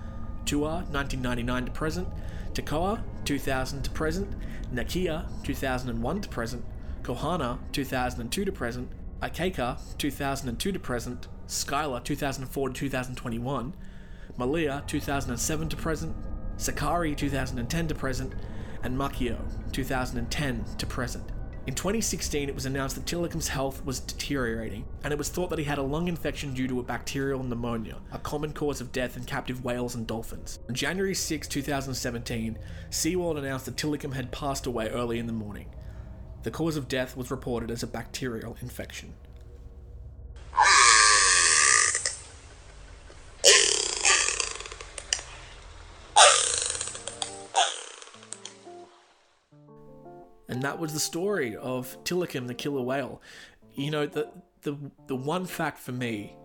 Tuar, 1999 to present, Tekoa, 2000 to present, Nakai, 2001 to present, Kohana, 2002 to present, Ikaika, 2002 to present, Skyla, 2004 to 2021, Malia, 2007 to present, Sakari, 2010 to present, and Makaio, 2010 to present. In 2016, it was announced that Tilikum's health was deteriorating, and it was thought that he had a lung infection due to a bacterial pneumonia, a common cause of death in captive whales and dolphins. On January 6, 2017, SeaWorld announced that Tilikum had passed away early in the morning. The cause of death was reported as a bacterial infection. And that was the story of Tilikum, the killer whale. you know, the the the one fact for me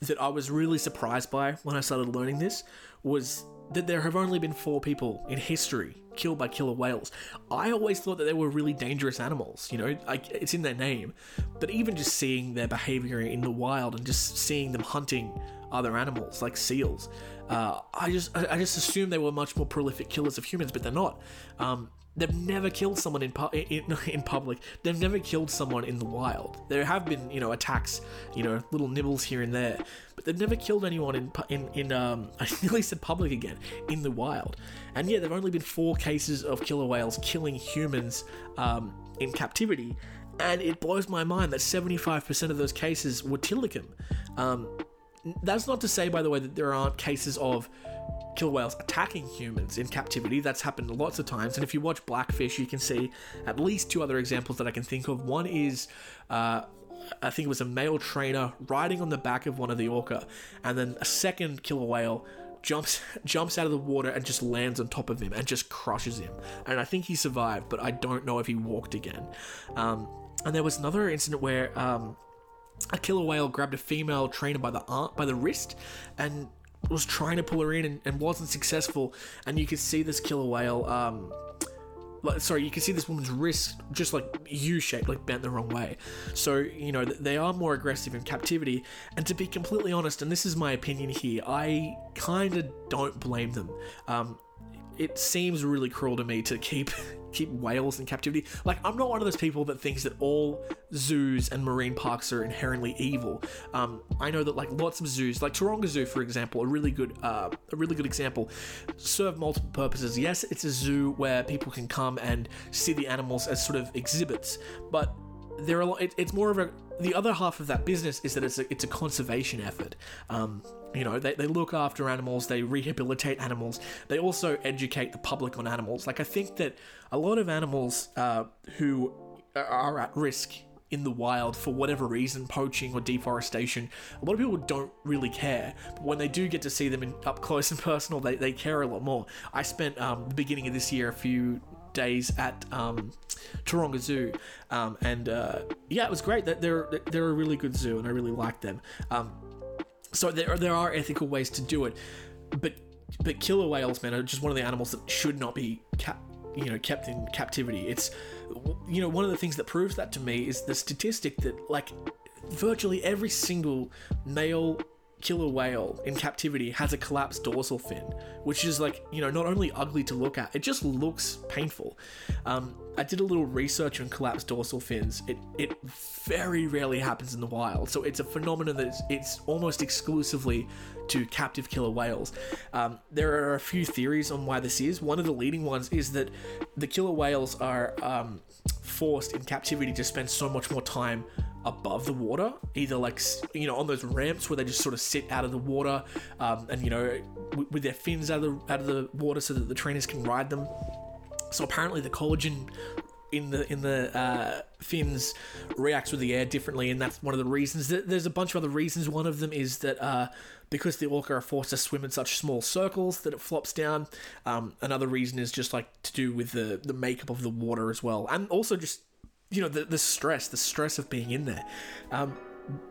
that I was really surprised by when I started learning this was that there have only been four people in history killed by killer whales. I always thought that they were really dangerous animals, you know, like it's in their name. But even just seeing their behavior in the wild and just seeing them hunting other animals like seals, uh, I just I just assumed they were much more prolific killers of humans, but they're not. Um, They've never killed someone in, pu- in in public. They've never killed someone in the wild. There have been, you know, attacks, you know, little nibbles here and there, but they've never killed anyone in in in um. I nearly said public again in the wild. And yeah, there've only been four cases of killer whales killing humans um, in captivity, and it blows my mind that seventy five percent of those cases were Tilikum. Um, that's not to say, by the way, that there aren't cases of killer whales attacking humans in captivity. That's happened lots of times. And if you watch Blackfish, you can see at least two other examples that I can think of. One is. Uh, I think it was a male trainer riding on the back of one of the orca, and then a second killer whale jumps jumps out of the water and just lands on top of him and just crushes him. And I think he survived, but I don't know if he walked again. Um, and there was another incident where um, a killer whale grabbed a female trainer by the arm, by the wrist, and was trying to pull her in and, and wasn't successful. And you could see this killer whale. Um, like, sorry, you can see this woman's wrist just like U-shaped, like bent the wrong way. So you know they are more aggressive in captivity. And to be completely honest, and this is my opinion here, I kind of don't blame them. Um, it seems really cruel to me to keep keep whales in captivity. Like I'm not one of those people that thinks that all zoos and marine parks are inherently evil. Um, I know that like lots of zoos, like Taronga Zoo for example, a really good uh, a really good example, serve multiple purposes. Yes, it's a zoo where people can come and see the animals as sort of exhibits, but there are it, it's more of a the other half of that business is that it's a, it's a conservation effort. Um, you know, they, they look after animals, they rehabilitate animals, they also educate the public on animals. Like, I think that a lot of animals uh, who are at risk in the wild for whatever reason, poaching or deforestation, a lot of people don't really care. But when they do get to see them in, up close and personal, they, they care a lot more. I spent um, the beginning of this year a few days at um, Taronga Zoo, um, and uh, yeah, it was great. They're they're a really good zoo, and I really like them. Um, so there there are ethical ways to do it, but but killer whales, man, are just one of the animals that should not be cap, you know kept in captivity. It's you know one of the things that proves that to me is the statistic that like virtually every single male killer whale in captivity has a collapsed dorsal fin, which is like, you know, not only ugly to look at, it just looks painful. Um, I did a little research on collapsed dorsal fins. It it very rarely happens in the wild, so it's a phenomenon that it's, almost exclusively to captive killer whales. Um, there are a few theories on why this is. One of the leading ones is that the killer whales are um, forced in captivity to spend so much more time above the water, either like you know on those ramps where they just sort of sit out of the water, um, and you know with their fins out of the out of the water so that the trainers can ride them. So apparently the collagen in the in the uh, fins reacts with the air differently, and that's one of the reasons. There's a bunch of other reasons. One of them is that uh, because the orca are forced to swim in such small circles that it flops down. Um, another reason is just like to do with the the makeup of the water as well, and also just you know the, the stress the stress of being in there um,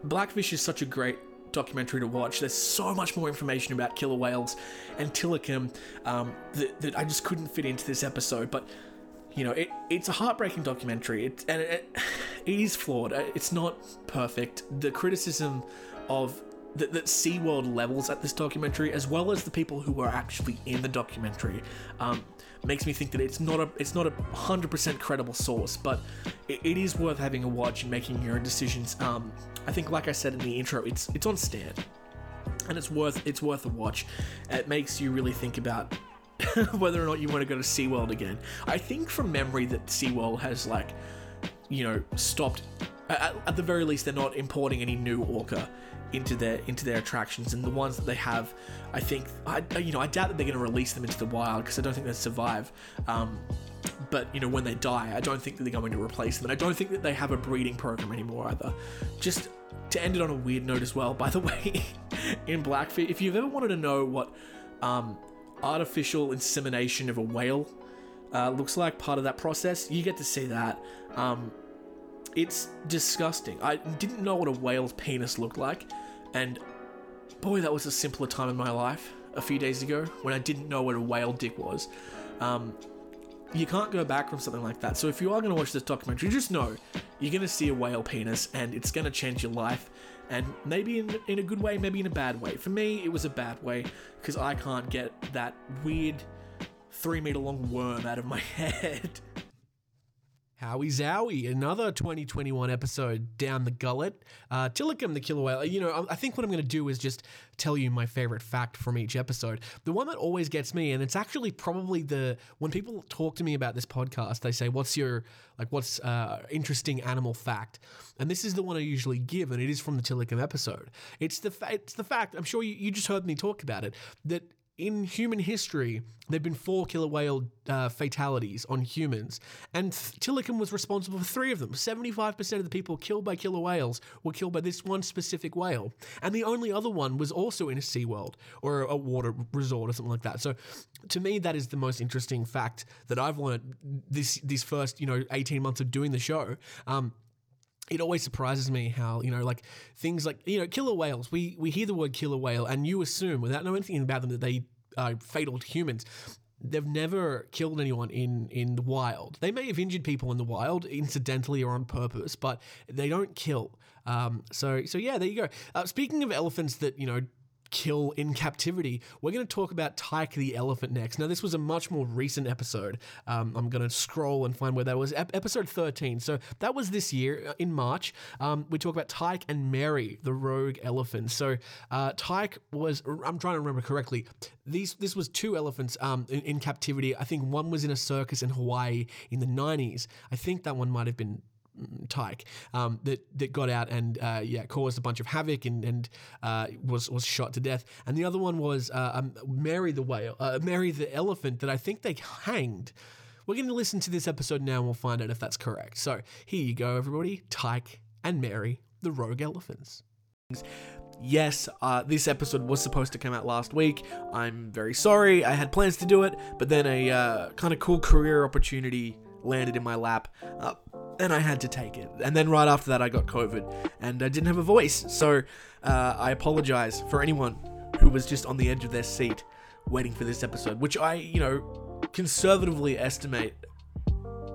blackfish is such a great documentary to watch. There's so much more information about killer whales and tilikum um, that, that i just couldn't fit into this episode but you know it, it's a heartbreaking documentary. It, and it, it is flawed. Uh, it's not perfect. The criticism of that, that SeaWorld levels at this documentary, as well as the people who were actually in the documentary, um, makes me think that it's not a it's not a hundred percent credible source, but it, it is worth having a watch and making your own decisions. Um, I think, like I said in the intro, it's it's on stand, and it's worth it's worth a watch. It makes you really think about whether or not you want to go to SeaWorld again. I think from memory that SeaWorld has like you know stopped at, at the very least they're not importing any new orca into their into their attractions and the ones that they have i think i you know i doubt that they're going to release them into the wild because i don't think they survive. Um, but you know when they die i don't think that they're going to replace them. And i don't think that they have a breeding program anymore either. Just to end it on a weird note as well by the way in blackfish if you've ever wanted to know what um, artificial insemination of a whale uh, looks like part of that process you get to see that. Um, it's disgusting. I didn't know what a whale's penis looked like, and boy, that was a simpler time in my life a few days ago when I didn't know what a whale dick was. Um, you can't go back from something like that. So if you are going to watch this documentary, just know you're going to see a whale penis and it's going to change your life. And maybe in, in a good way, maybe in a bad way. For me, it was a bad way because I can't get that weird three meter long worm out of my head. Howie Zowie, another 2021 episode down the gullet. Uh, Tilikum the killer whale. You know, I- think what I'm going to do is just tell you my favorite fact from each episode. The one that always gets me, and it's actually probably the when people talk to me about this podcast, they say, "What's your like? What's uh, interesting animal fact?" And this is the one I usually give, and it is from the Tilikum episode. It's the fa- it's the fact. I'm sure you, you just heard me talk about it that in human history, there have been four killer whale uh, fatalities on humans, and Tilikum was responsible for three of them. 75% of the people killed by killer whales were killed by this one specific whale, and the only other one was also in a SeaWorld or a water resort or something like that. So, to me, that is the most interesting fact that I've learned this these first you know 18 months of doing the show. Um, it always surprises me how you know like things like you know killer whales we we hear the word killer whale and you assume without knowing anything about them that they are fatal to humans. They've never killed anyone in in the wild. They may have injured people in the wild incidentally or on purpose but they don't kill. Um, so so yeah there you go. Uh, speaking of elephants that you know kill in captivity. We're going to talk about Tyke the elephant next. Now, this was a much more recent episode. Um, I'm going to scroll and find where that was. Ep- episode 13. So that was this year uh, in March. Um, we talk about Tyke and Mary, the rogue elephant. So uh, Tyke was, I'm trying to remember correctly. These this was two elephants um, in, in captivity. I think one was in a circus in Hawaii in the 90s. I think that one might have been Tyke um, that that got out and uh, yeah caused a bunch of havoc and and uh, was was shot to death. And the other one was uh, um, Mary the whale, uh, Mary the elephant that I think they hanged. We're going to listen to this episode now and we'll find out if that's correct. So here you go, everybody. Tyke and Mary the rogue elephants. Yes, uh, this episode was supposed to come out last week. I'm very sorry. I had plans to do it, but then a uh, kind of cool career opportunity landed in my lap, uh, and I had to take it. And then right after that, I got COVID, and I didn't have a voice. So uh, I apologize for anyone who was just on the edge of their seat waiting for this episode, which I, you know, conservatively estimate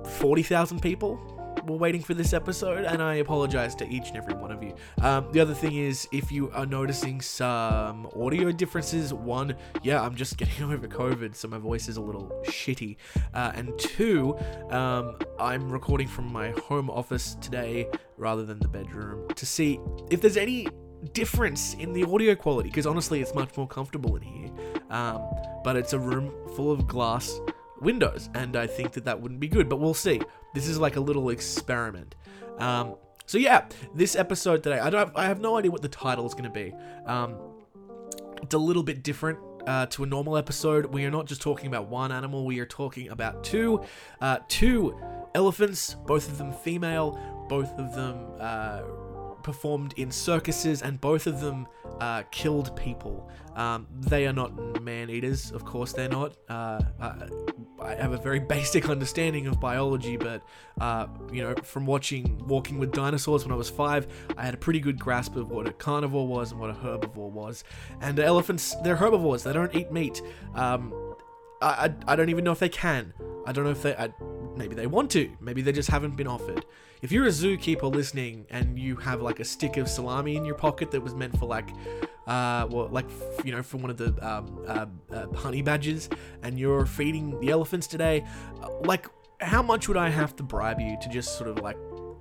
40,000 people were waiting for this episode, and I apologize to each and every one of you. Um, the other thing is, if you are noticing some audio differences, one, yeah, I'm just getting over COVID, so my voice is a little shitty. Uh, and two, um, I'm recording from my home office today rather than the bedroom to see if there's any difference in the audio quality, because honestly, it's much more comfortable in here. Um, but it's a room full of glass windows, and I think that that wouldn't be good, but we'll see. This is like a little experiment. Um, so yeah, this episode today, I don't, I have no idea what the title is going to be. Um, it's a little bit different uh, to a normal episode. We are not just talking about one animal; we are talking about two, uh, two elephants, both of them female, both of them uh, performed in circuses, and both of them uh, killed people. Um, they are not man eaters, of course they're not. Uh, uh, I have a very basic understanding of biology, but uh, you know, from watching Walking with Dinosaurs when I was five, I had a pretty good grasp of what a carnivore was and what a herbivore was. And elephants, they're herbivores; they don't eat meat. Um, I, I, I don't even know if they can. I don't know if they. I, maybe they want to. Maybe they just haven't been offered. If you're a zookeeper listening and you have like a stick of salami in your pocket that was meant for like, uh, well, like you know, for one of the um, uh, uh, honey badgers, and you're feeding the elephants today, uh, like, how much would I have to bribe you to just sort of like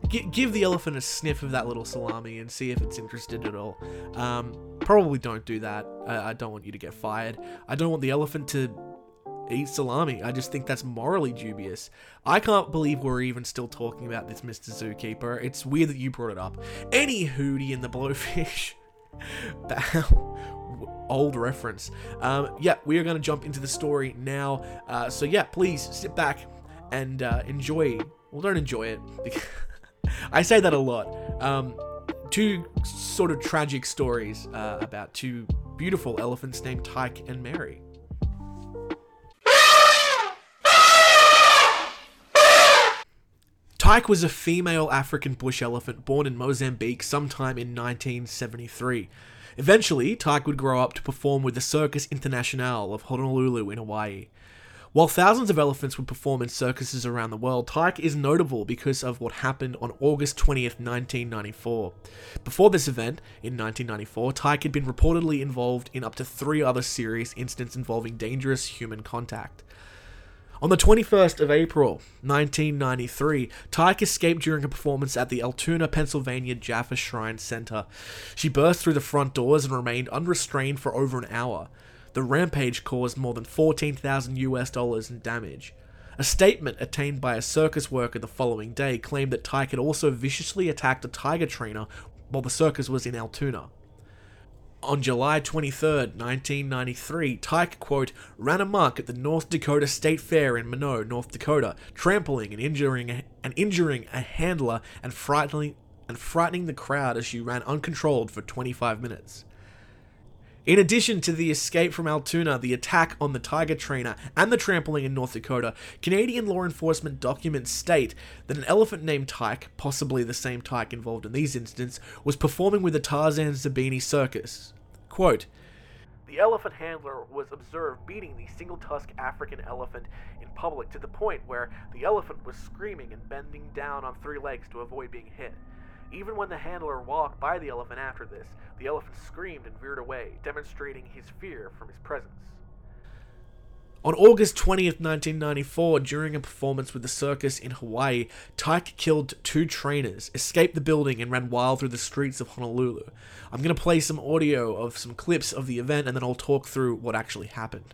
gi- give the elephant a sniff of that little salami and see if it's interested at all? Um, probably don't do that. I, I don't want you to get fired. I don't want the elephant to eat salami. I just think that's morally dubious. I can't believe we're even still talking about this, Mr. Zookeeper. It's weird that you brought it up. Any Hootie and the Blowfish. Old reference. Um, yeah, we are going to jump into the story now. Uh, so, yeah, please sit back and uh, enjoy. Well, don't enjoy it. I say that a lot. Um, two sort of tragic stories uh, about two beautiful elephants named Tyke and Mary. Tyke was a female African bush elephant born in Mozambique sometime in 1973. Eventually, Tyke would grow up to perform with the Circus International of Honolulu in Hawaii. While thousands of elephants would perform in circuses around the world, Tyke is notable because of what happened on August 20th, 1994. Before this event, in 1994, Tyke had been reportedly involved in up to three other serious incidents involving dangerous human contact. On the 21st of April, 1993, Tyke escaped during a performance at the Altoona, Pennsylvania Jaffa Shrine Center. She burst through the front doors and remained unrestrained for over an hour. The rampage caused more than 14,000 US dollars in damage. A statement obtained by a circus worker the following day claimed that Tyke had also viciously attacked a tiger trainer while the circus was in Altoona. On July 23, 1993, Tyke, quote, ran amok at the North Dakota State Fair in Minot, North Dakota, trampling and injuring a, and injuring a handler and frightening and frightening the crowd as she ran uncontrolled for 25 minutes. In addition to the escape from Altoona, the attack on the tiger trainer, and the trampling in North Dakota, Canadian law enforcement documents state that an elephant named Tyke, possibly the same Tyke involved in these incidents, was performing with the Tarzan Zerbini Circus. Quote, the elephant handler was observed beating the single tusked African elephant in public to the point where the elephant was screaming and bending down on three legs to avoid being hit. Even when the handler walked by the elephant after this, the elephant screamed and veered away, demonstrating his fear from his presence. On August 20th, 1994, during a performance with the circus in Hawaii, Tyke killed two trainers, escaped the building, and ran wild through the streets of Honolulu. I'm going to play some audio of some clips of the event and then I'll talk through what actually happened.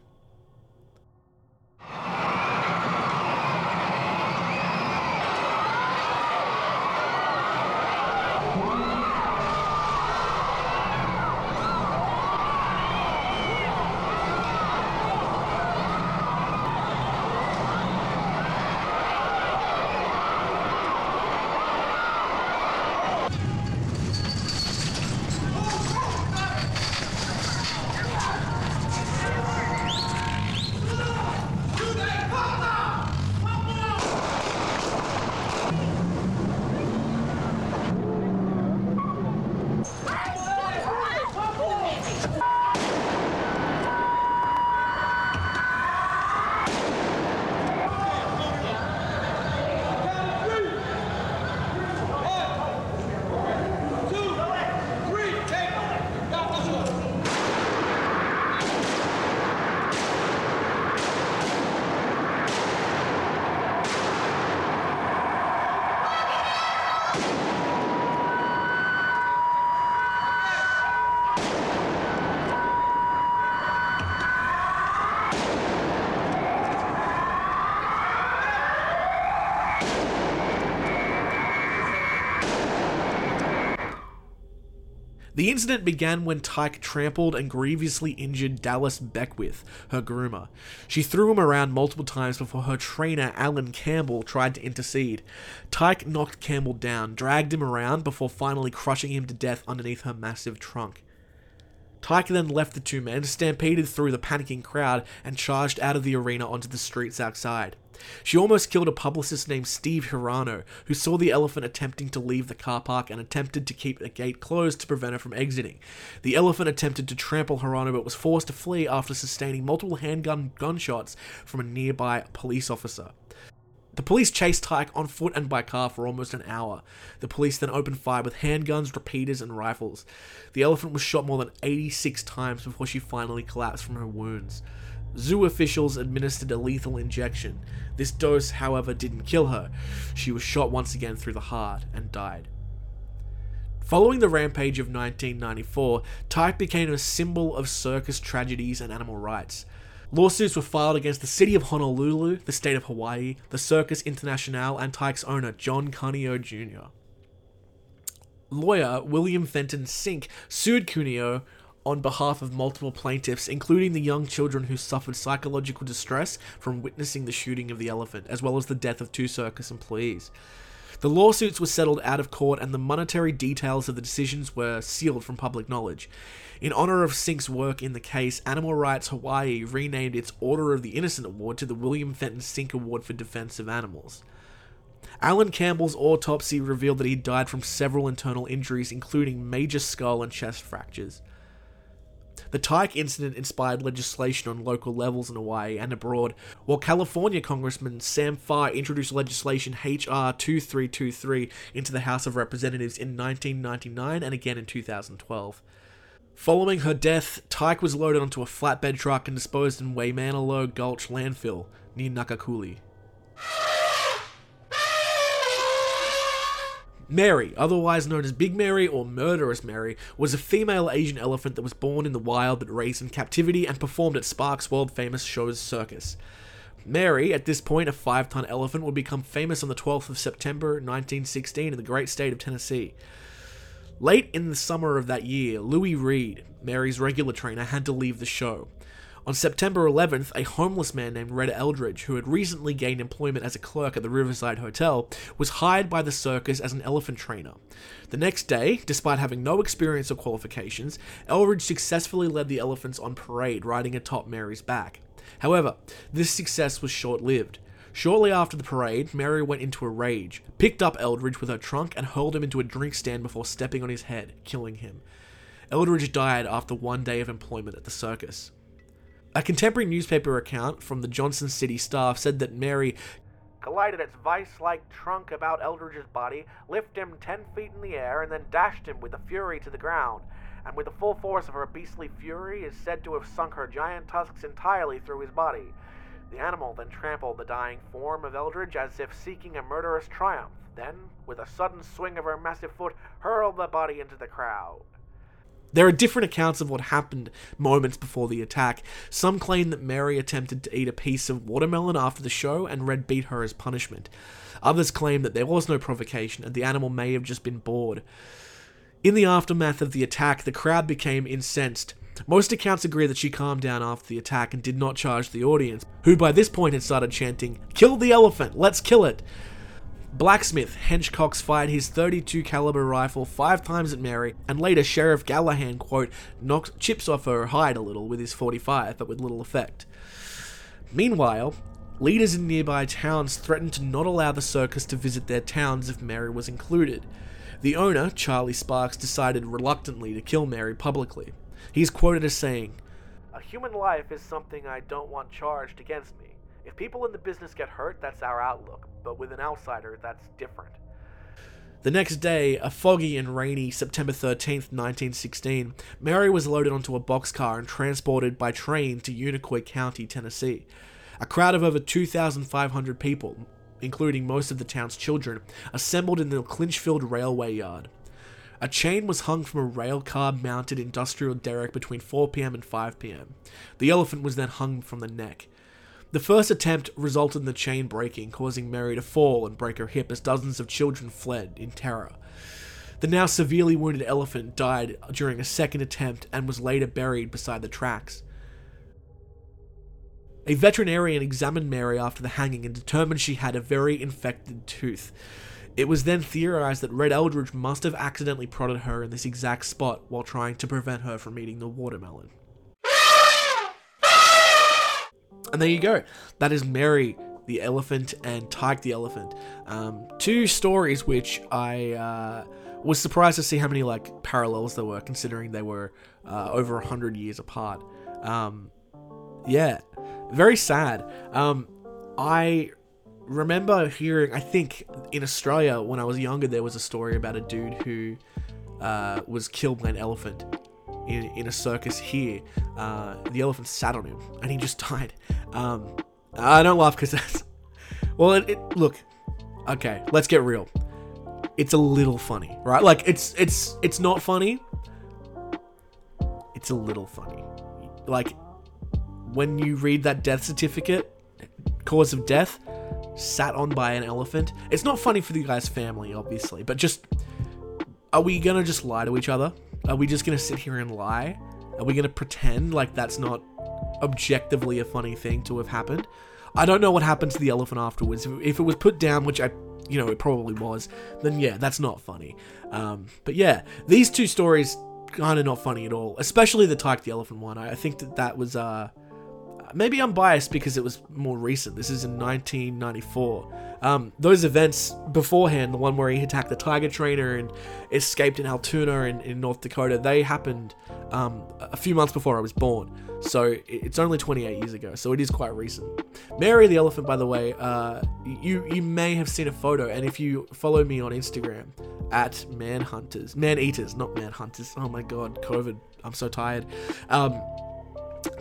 The incident began when Tyke trampled and grievously injured Dallas Beckwith, her groomer. She threw him around multiple times before her trainer, Alan Campbell, tried to intercede. Tyke knocked Campbell down, dragged him around before finally crushing him to death underneath her massive trunk. Tyke then left the two men, stampeded through the panicking crowd, and charged out of the arena onto the streets outside. She almost killed a publicist named Steve Hirano, who saw the elephant attempting to leave the car park and attempted to keep the gate closed to prevent her from exiting. The elephant attempted to trample Hirano but was forced to flee after sustaining multiple handgun gunshots from a nearby police officer. The police chased Tyke on foot and by car for almost an hour. The police then opened fire with handguns, repeaters, and rifles. The elephant was shot more than 86 times before she finally collapsed from her wounds. Zoo officials administered a lethal injection. This dose, however, didn't kill her. She was shot once again through the heart and died. Following the rampage of 1994, Tyke became a symbol of circus tragedies and animal rights. Lawsuits were filed against the city of Honolulu, the state of Hawaii, the Circus International, and Tyke's owner, John Cuneo Jr. Lawyer William Fenton Sink sued Cuneo on behalf of multiple plaintiffs, including the young children who suffered psychological distress from witnessing the shooting of the elephant, as well as the death of two circus employees. The lawsuits were settled out of court, and the monetary details of the decisions were sealed from public knowledge. In honor of Sink's work in the case, Animal Rights Hawaii renamed its Order of the Innocent Award to the William Fenton Sink Award for Defense of Animals. Alan Campbell's autopsy revealed that he died from several internal injuries, including major skull and chest fractures. The Tyke incident inspired legislation on local levels in Hawaii and abroad, while California Congressman Sam Farr introduced legislation HR 2323 into the House of Representatives in 1999 and again in 2012. Following her death, Tyke was loaded onto a flatbed truck and disposed in Waimanalo Gulch landfill near Nanakuli. Mary, otherwise known as Big Mary or Murderous Mary, was a female Asian elephant that was born in the wild but raised in captivity and performed at Sparks' world famous show's circus. Mary, at this point a five ton elephant, would become famous on the 12th of September 1916 in the great state of Tennessee. Late in the summer of that year, Louis Reed, Mary's regular trainer, had to leave the show. On September 11th, a homeless man named Red Eldridge, who had recently gained employment as a clerk at the Riverside Hotel, was hired by the circus as an elephant trainer. The next day, despite having no experience or qualifications, Eldridge successfully led the elephants on parade riding atop Mary's back. However, this success was short lived. Shortly after the parade, Mary went into a rage, picked up Eldridge with her trunk, and hurled him into a drink stand before stepping on his head, killing him. Eldridge died after one day of employment at the circus. A contemporary newspaper account from the Johnson City staff said that Mary collided its vice-like trunk about Eldridge's body, lifted him ten feet in the air, and then dashed him with a fury to the ground. And with the full force of her beastly fury, is said to have sunk her giant tusks entirely through his body. The animal then trampled the dying form of Eldridge as if seeking a murderous triumph. Then, with a sudden swing of her massive foot, hurled the body into the crowd. There are different accounts of what happened moments before the attack. Some claim that Mary attempted to eat a piece of watermelon after the show and Red beat her as punishment. Others claim that there was no provocation and the animal may have just been bored. In the aftermath of the attack, the crowd became incensed. Most accounts agree that she calmed down after the attack and did not charge the audience, who by this point had started chanting, Kill the elephant! Let's kill it! Blacksmith Hench Cox fired his 32 caliber rifle five times at Mary, and later Sheriff Gallahan, quote, knocked chips off her hide a little with his 45, but with little effect. Meanwhile, leaders in nearby towns threatened to not allow the circus to visit their towns if Mary was included. The owner, Charlie Sparks, decided reluctantly to kill Mary publicly. He's quoted as saying, A human life is something I don't want charged against me. If people in the business get hurt, that's our outlook, but with an outsider, that's different. The next day, a foggy and rainy September 13th, 1916, Mary was loaded onto a boxcar and transported by train to Unicoi County, Tennessee. A crowd of over 2,500 people, including most of the town's children, assembled in the Clinchfield Railway Yard. A chain was hung from a rail car mounted industrial derrick between 4 pm and 5 pm. The elephant was then hung from the neck. The first attempt resulted in the chain breaking, causing Mary to fall and break her hip as dozens of children fled in terror. The now severely wounded elephant died during a second attempt and was later buried beside the tracks. A veterinarian examined Mary after the hanging and determined she had a very infected tooth. It was then theorized that Red Eldridge must have accidentally prodded her in this exact spot while trying to prevent her from eating the watermelon. And there you go. That is Mary the elephant and Tyke the elephant. Um, two stories which I uh, was surprised to see how many like parallels there were, considering they were uh, over a hundred years apart. Um, yeah, very sad. Um, I remember hearing, I think in Australia when I was younger, there was a story about a dude who uh, was killed by an elephant in, in a circus here. Uh, the elephant sat on him and he just died. Um, I don't laugh because that's. Well, it, it, look. Okay, let's get real. It's a little funny, right? Like it's it's it's not funny. It's a little funny. Like when you read that death certificate, cause of death, sat on by an elephant. It's not funny for the guy's family, obviously, but just are we gonna just lie to each other? Are we just gonna sit here and lie? Are we gonna pretend like that's not objectively a funny thing to have happened? I don't know what happened to the elephant afterwards. If, if it was put down, which I, you know, it probably was, then yeah, that's not funny. Um, but yeah, these two stories kind of not funny at all, especially the Tyke the elephant one. I, I think that that was uh, maybe I'm biased because it was more recent. This is in 1994. Um, those events beforehand, the one where he attacked the tiger trainer and escaped in Altoona in, in North Dakota, they happened um, a few months before I was born. So it's only 28 years ago. So it is quite recent. Mary the elephant, by the way, uh, you you may have seen a photo, and if you follow me on Instagram at manhunters, man eaters, not manhunters. Oh my god, COVID. I'm so tired. Um,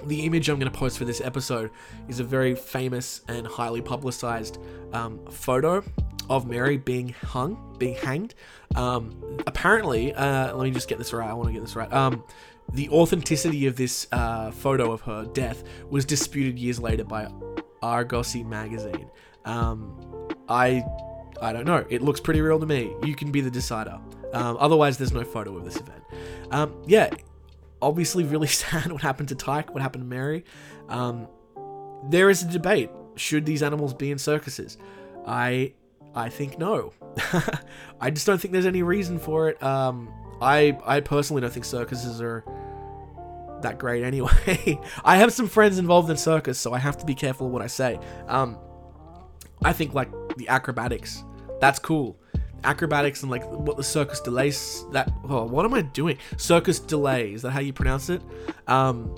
the image I'm going to post for this episode is a very famous and highly publicized um, photo of Mary being hung, being hanged. Um, apparently, uh, let me just get this right. I want to get this right. Um, the authenticity of this uh, photo of her death was disputed years later by Argosy magazine. Um, I, I don't know. It looks pretty real to me. You can be the decider. Um, otherwise, there's no photo of this event. Um, yeah, obviously really sad what happened to Tyke, what happened to Mary. Um, there is a debate: should these animals be in circuses? I I think no. I just don't think there's any reason for it. Um, I I personally don't think circuses are that great anyway. I have some friends involved in circus, so I have to be careful what I say. Um, I think like the acrobatics, that's cool. Acrobatics and like what the circus delays. That oh, what am I doing? Circus delay is that how you pronounce it? Um,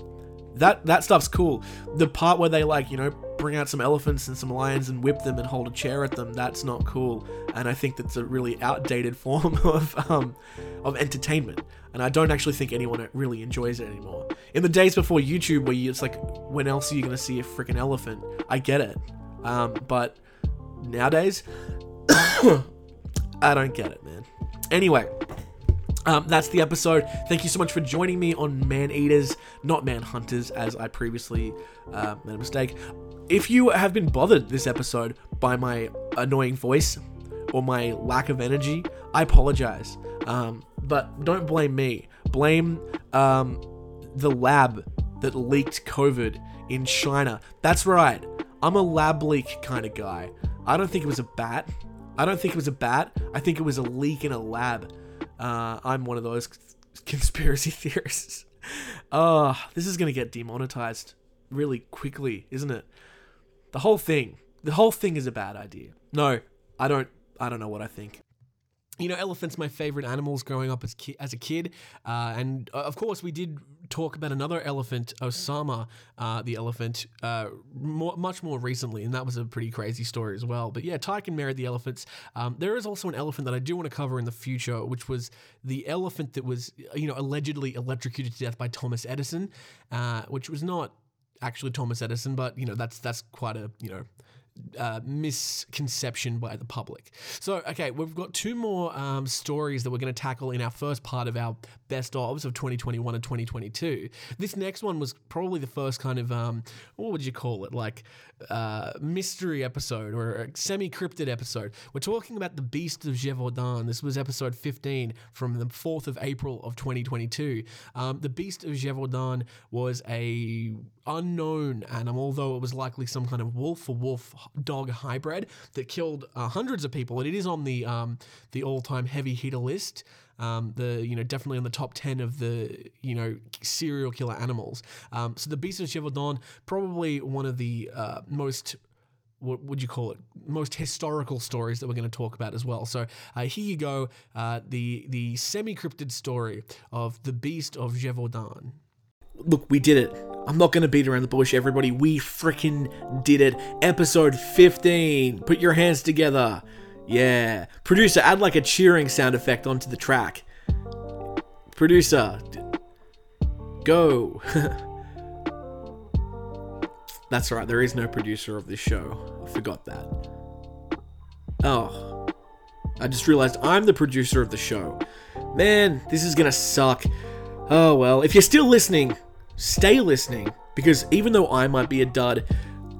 that that stuff's cool. The part where they like you know bring out some elephants and some lions and whip them and hold a chair at them. That's not cool. And I think that's a really outdated form of um, of entertainment. And I don't actually think anyone really enjoys it anymore. In the days before YouTube, where you, it's like, when else are you gonna see a freaking elephant? I get it, um, but nowadays, I don't get it, man. Anyway, um, that's the episode. Thank you so much for joining me on Man Eaters, not Man Hunters, as I previously uh, made a mistake. If you have been bothered this episode by my annoying voice or my lack of energy, I apologize. Um, but don't blame me. Blame um, the lab that leaked COVID in China. That's right. I'm a lab leak kind of guy. I don't think it was a bat. I don't think it was a bat. I think it was a leak in a lab. Uh, I'm one of those conspiracy theorists. Uh, this is going to get demonetized really quickly, isn't it? The whole thing. The whole thing is a bad idea. No, I don't I don't know what I think. You know, elephants my favorite animals growing up as ki- as a kid, uh, and uh, of course we did talk about another elephant, Osama, uh, the elephant, uh, more, much more recently, and that was a pretty crazy story as well. But yeah, Tyke and Mary the elephants. Um, there is also an elephant that I do want to cover in the future, which was the elephant that was you know allegedly electrocuted to death by Thomas Edison, uh, which was not actually Thomas Edison, but you know that's that's quite a you know uh, misconception by the public. So, okay, we've got two more um, stories that we're going to tackle in our first part of our best ofs of 2021 and 2022. This next one was probably the first kind of um, what would you call it, like uh, mystery episode or semi-cryptid episode. We're talking about the Beast of Gévaudan. This was episode 15 from the 4th of April of 2022. Um, the Beast of Gévaudan was a unknown animal, though it was likely some kind of wolf or wolf dog hybrid that killed uh, hundreds of people, and it is on the um, the all-time heavy hitter list. Um, the you know definitely on the top ten of the you know serial killer animals. Um, so the Beast of Gévaudan probably one of the uh, most what would you call it? Most historical stories that we're going to talk about as well. So uh, here you go, uh, the the semi cryptid story of the Beast of Gévaudan. Look, we did it. I'm not going to beat around the bush, everybody. We freaking did it. Episode 15. Put your hands together. Yeah. Producer, add like a cheering sound effect onto the track. Producer, go. That's right, there is no producer of this show. I forgot that. Oh. I just realized I'm the producer of the show. Man, this is gonna suck. Oh well, if you're still listening, stay listening, because even though I might be a dud,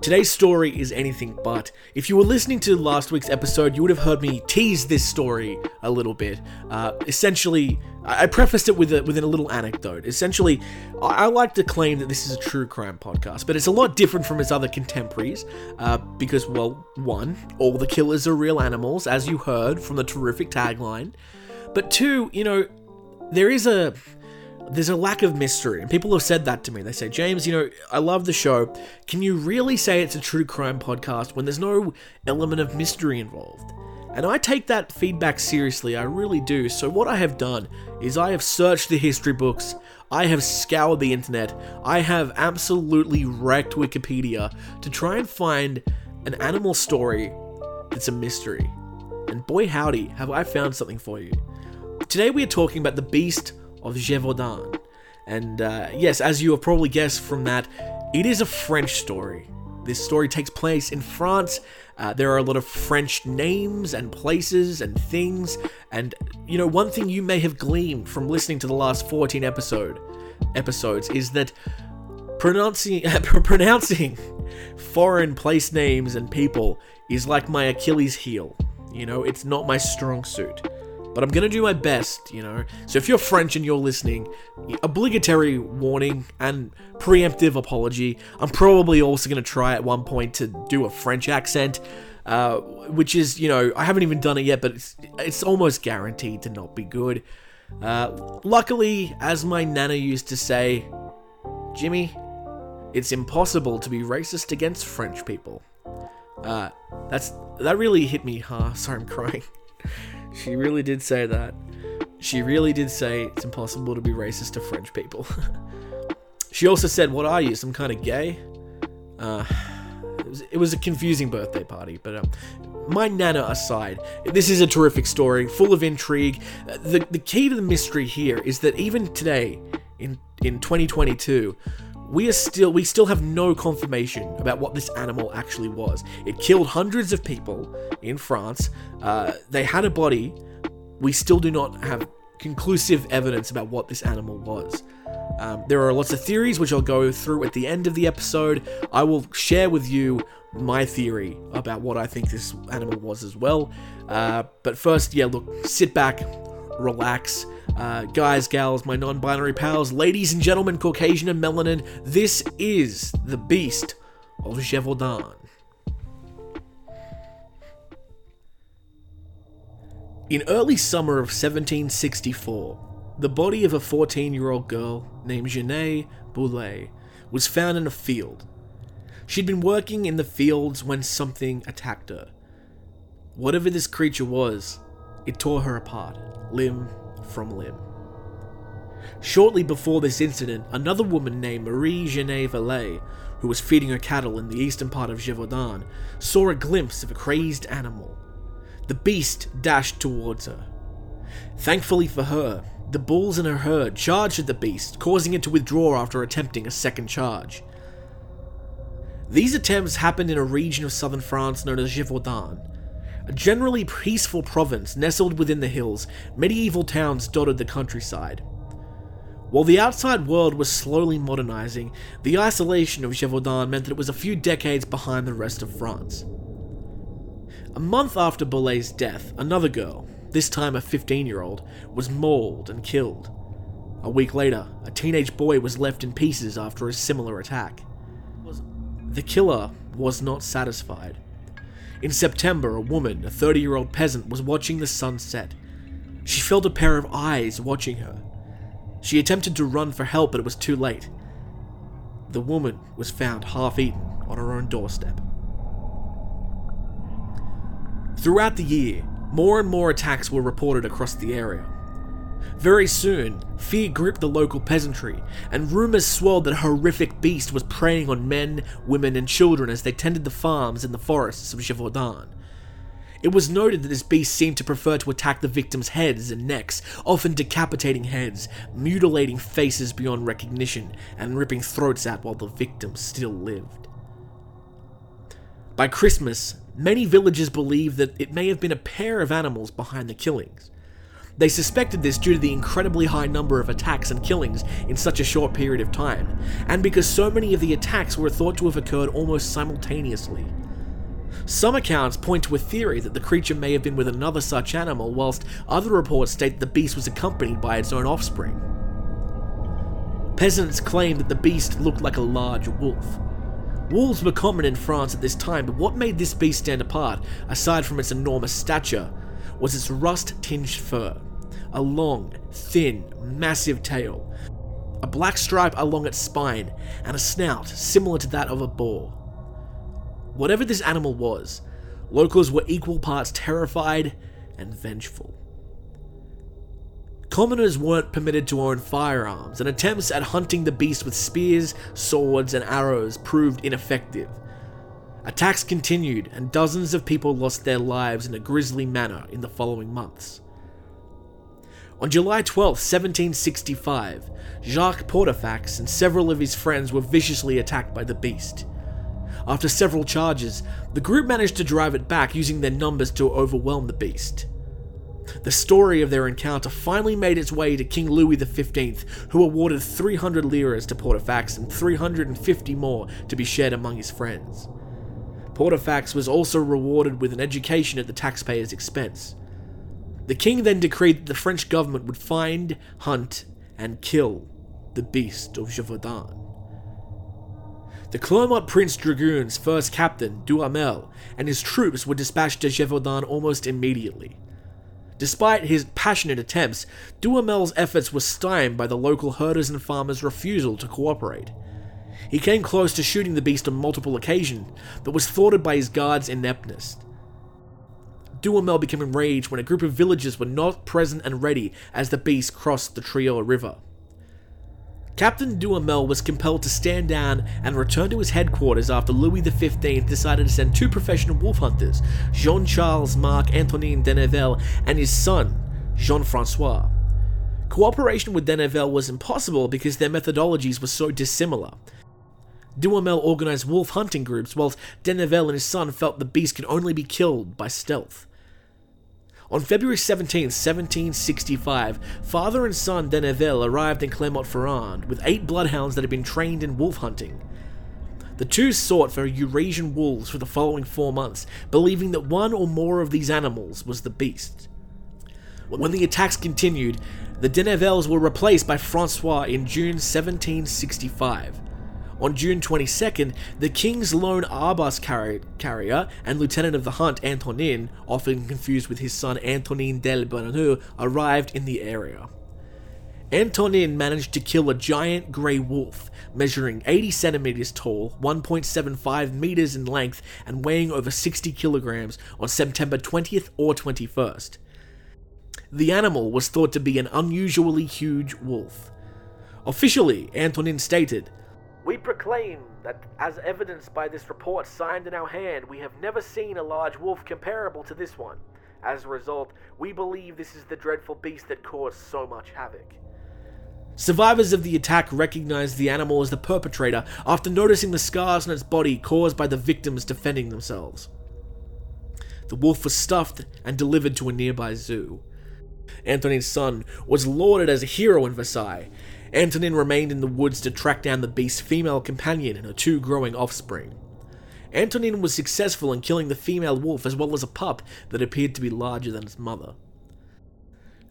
today's story is anything but. If you were listening to last week's episode, you would have heard me tease this story a little bit. Uh, essentially, I prefaced it with a, with a little anecdote. Essentially, I, I like to claim that this is a true crime podcast, but it's a lot different from its other contemporaries uh, because, well, one, all the killers are real animals, as you heard from the terrific tagline. But two, you know, there is a there's a lack of mystery, and people have said that to me. They say, James, you know, I love the show. Can you really say it's a true crime podcast when there's no element of mystery involved? And I take that feedback seriously, I really do. So, what I have done is I have searched the history books, I have scoured the internet, I have absolutely wrecked Wikipedia to try and find an animal story that's a mystery. And boy, howdy, have I found something for you. Today, we are talking about the beast of Gévaudan. And uh, yes, as you have probably guessed from that, it is a French story. This story takes place in France. Uh, there are a lot of French names and places and things. And, you know, one thing you may have gleaned from listening to the last 14 episode episodes is that pronouncing, pronouncing foreign place names and people is like my Achilles heel. You know, it's not my strong suit but I'm gonna do my best, you know. So if you're French and you're listening, obligatory warning and preemptive apology. I'm probably also gonna try at one point to do a French accent, uh, which is, you know, I haven't even done it yet, but it's it's almost guaranteed to not be good. Uh, luckily, as my nana used to say, Jimmy, it's impossible to be racist against French people. Uh, that's that really hit me. Huh? Sorry, I'm crying. She really did say that. She really did say it's impossible to be racist to French people. she also said, What are you, some kind of gay? Uh, it, was, it was a confusing birthday party, but um, my nana aside, this is a terrific story, full of intrigue. The, the key to the mystery here is that even today, in, in 2022, we are still we still have no confirmation about what this animal actually was. It killed hundreds of people in France. Uh, they had a body. We still do not have conclusive evidence about what this animal was. Um, there are lots of theories which I'll go through at the end of the episode. I will share with you my theory about what I think this animal was as well. Uh, but first, yeah, look, sit back, relax. Uh, guys, gals, my non binary pals, ladies and gentlemen, Caucasian and melanin, this is the beast of Gévaudan. In early summer of 1764, the body of a 14 year old girl named Jeanne Boulet was found in a field. She'd been working in the fields when something attacked her. Whatever this creature was, it tore her apart, limb from limb. Shortly before this incident, another woman named Marie Jeanne Vallée, who was feeding her cattle in the eastern part of Gévaudan, saw a glimpse of a crazed animal. The beast dashed towards her. Thankfully for her, the bulls in her herd charged at the beast, causing it to withdraw after attempting a second charge. These attempts happened in a region of southern France known as Gévaudan, a generally peaceful province nestled within the hills, medieval towns dotted the countryside. While the outside world was slowly modernizing, the isolation of Gévaudan meant that it was a few decades behind the rest of France. A month after Boulet's death, another girl, this time a 15 year old, was mauled and killed. A week later, a teenage boy was left in pieces after a similar attack. The killer was not satisfied. In September, a woman, a 30 year old peasant, was watching the sun set. She felt a pair of eyes watching her. She attempted to run for help, but it was too late. The woman was found half eaten on her own doorstep. Throughout the year, more and more attacks were reported across the area. Very soon, fear gripped the local peasantry, and rumours swirled that a horrific beast was preying on men, women, and children as they tended the farms in the forests of Gévaudan. It was noted that this beast seemed to prefer to attack the victims' heads and necks, often decapitating heads, mutilating faces beyond recognition, and ripping throats out while the victims still lived. By Christmas, many villagers believed that it may have been a pair of animals behind the killings. They suspected this due to the incredibly high number of attacks and killings in such a short period of time, and because so many of the attacks were thought to have occurred almost simultaneously. Some accounts point to a theory that the creature may have been with another such animal, whilst other reports state the beast was accompanied by its own offspring. Peasants claim that the beast looked like a large wolf. Wolves were common in France at this time, but what made this beast stand apart, aside from its enormous stature, was its rust tinged fur a long, thin, massive tail, a black stripe along its spine, and a snout similar to that of a boar. Whatever this animal was, locals were equal parts terrified and vengeful. Commoners weren't permitted to own firearms, and attempts at hunting the beast with spears, swords, and arrows proved ineffective. Attacks continued, and dozens of people lost their lives in a grisly manner in the following months. On July 12, 1765, Jacques Portefaix and several of his friends were viciously attacked by the beast. After several charges, the group managed to drive it back using their numbers to overwhelm the beast. The story of their encounter finally made its way to King Louis XV, who awarded 300 liras to Portefaix and 350 more to be shared among his friends. Portefaix was also rewarded with an education at the taxpayer's expense. The king then decreed that the French government would find, hunt, and kill the beast of Gévaudan. The Clermont Prince Dragoons' first captain, Duhamel, and his troops were dispatched to Gévaudan almost immediately. Despite his passionate attempts, Duhamel's efforts were stymied by the local herders and farmers' refusal to cooperate. He came close to shooting the beast on multiple occasions, but was thwarted by his guards' ineptness. Duhamel became enraged when a group of villagers were not present and ready as the beast crossed the Triolle River. Captain Duhamel was compelled to stand down and return to his headquarters after Louis XV decided to send two professional wolf hunters, Jean Charles Marc Antonin d'Enneval and his son, Jean Francois. Cooperation with d'Enneval was impossible because their methodologies were so dissimilar. Duhamel organized wolf hunting groups, whilst d'Enneval and his son felt the beast could only be killed by stealth. On February 17, 1765, father and son d'Enneval arrived in Clermont-Ferrand with eight bloodhounds that had been trained in wolf hunting. The two sought for Eurasian wolves for the following four months, believing that one or more of these animals was the beast. When the attacks continued, the d'Ennevals were replaced by Francois in June 1765. On June 22nd, the King's lone Arbus carri- carrier and lieutenant of the hunt, Antonin, often confused with his son Antonin del arrived in the area. Antonin managed to kill a giant grey wolf, measuring 80 centimeters tall, 1.75 meters in length, and weighing over 60 kilograms on September 20th or 21st. The animal was thought to be an unusually huge wolf. Officially, Antonin stated, We proclaim that, as evidenced by this report signed in our hand, we have never seen a large wolf comparable to this one. As a result, we believe this is the dreadful beast that caused so much havoc. Survivors of the attack recognized the animal as the perpetrator after noticing the scars on its body caused by the victims defending themselves. The wolf was stuffed and delivered to a nearby zoo. Antonin's son was lauded as a hero in Versailles. Antonin remained in the woods to track down the beast's female companion and her two growing offspring. Antonin was successful in killing the female wolf as well as a pup that appeared to be larger than its mother.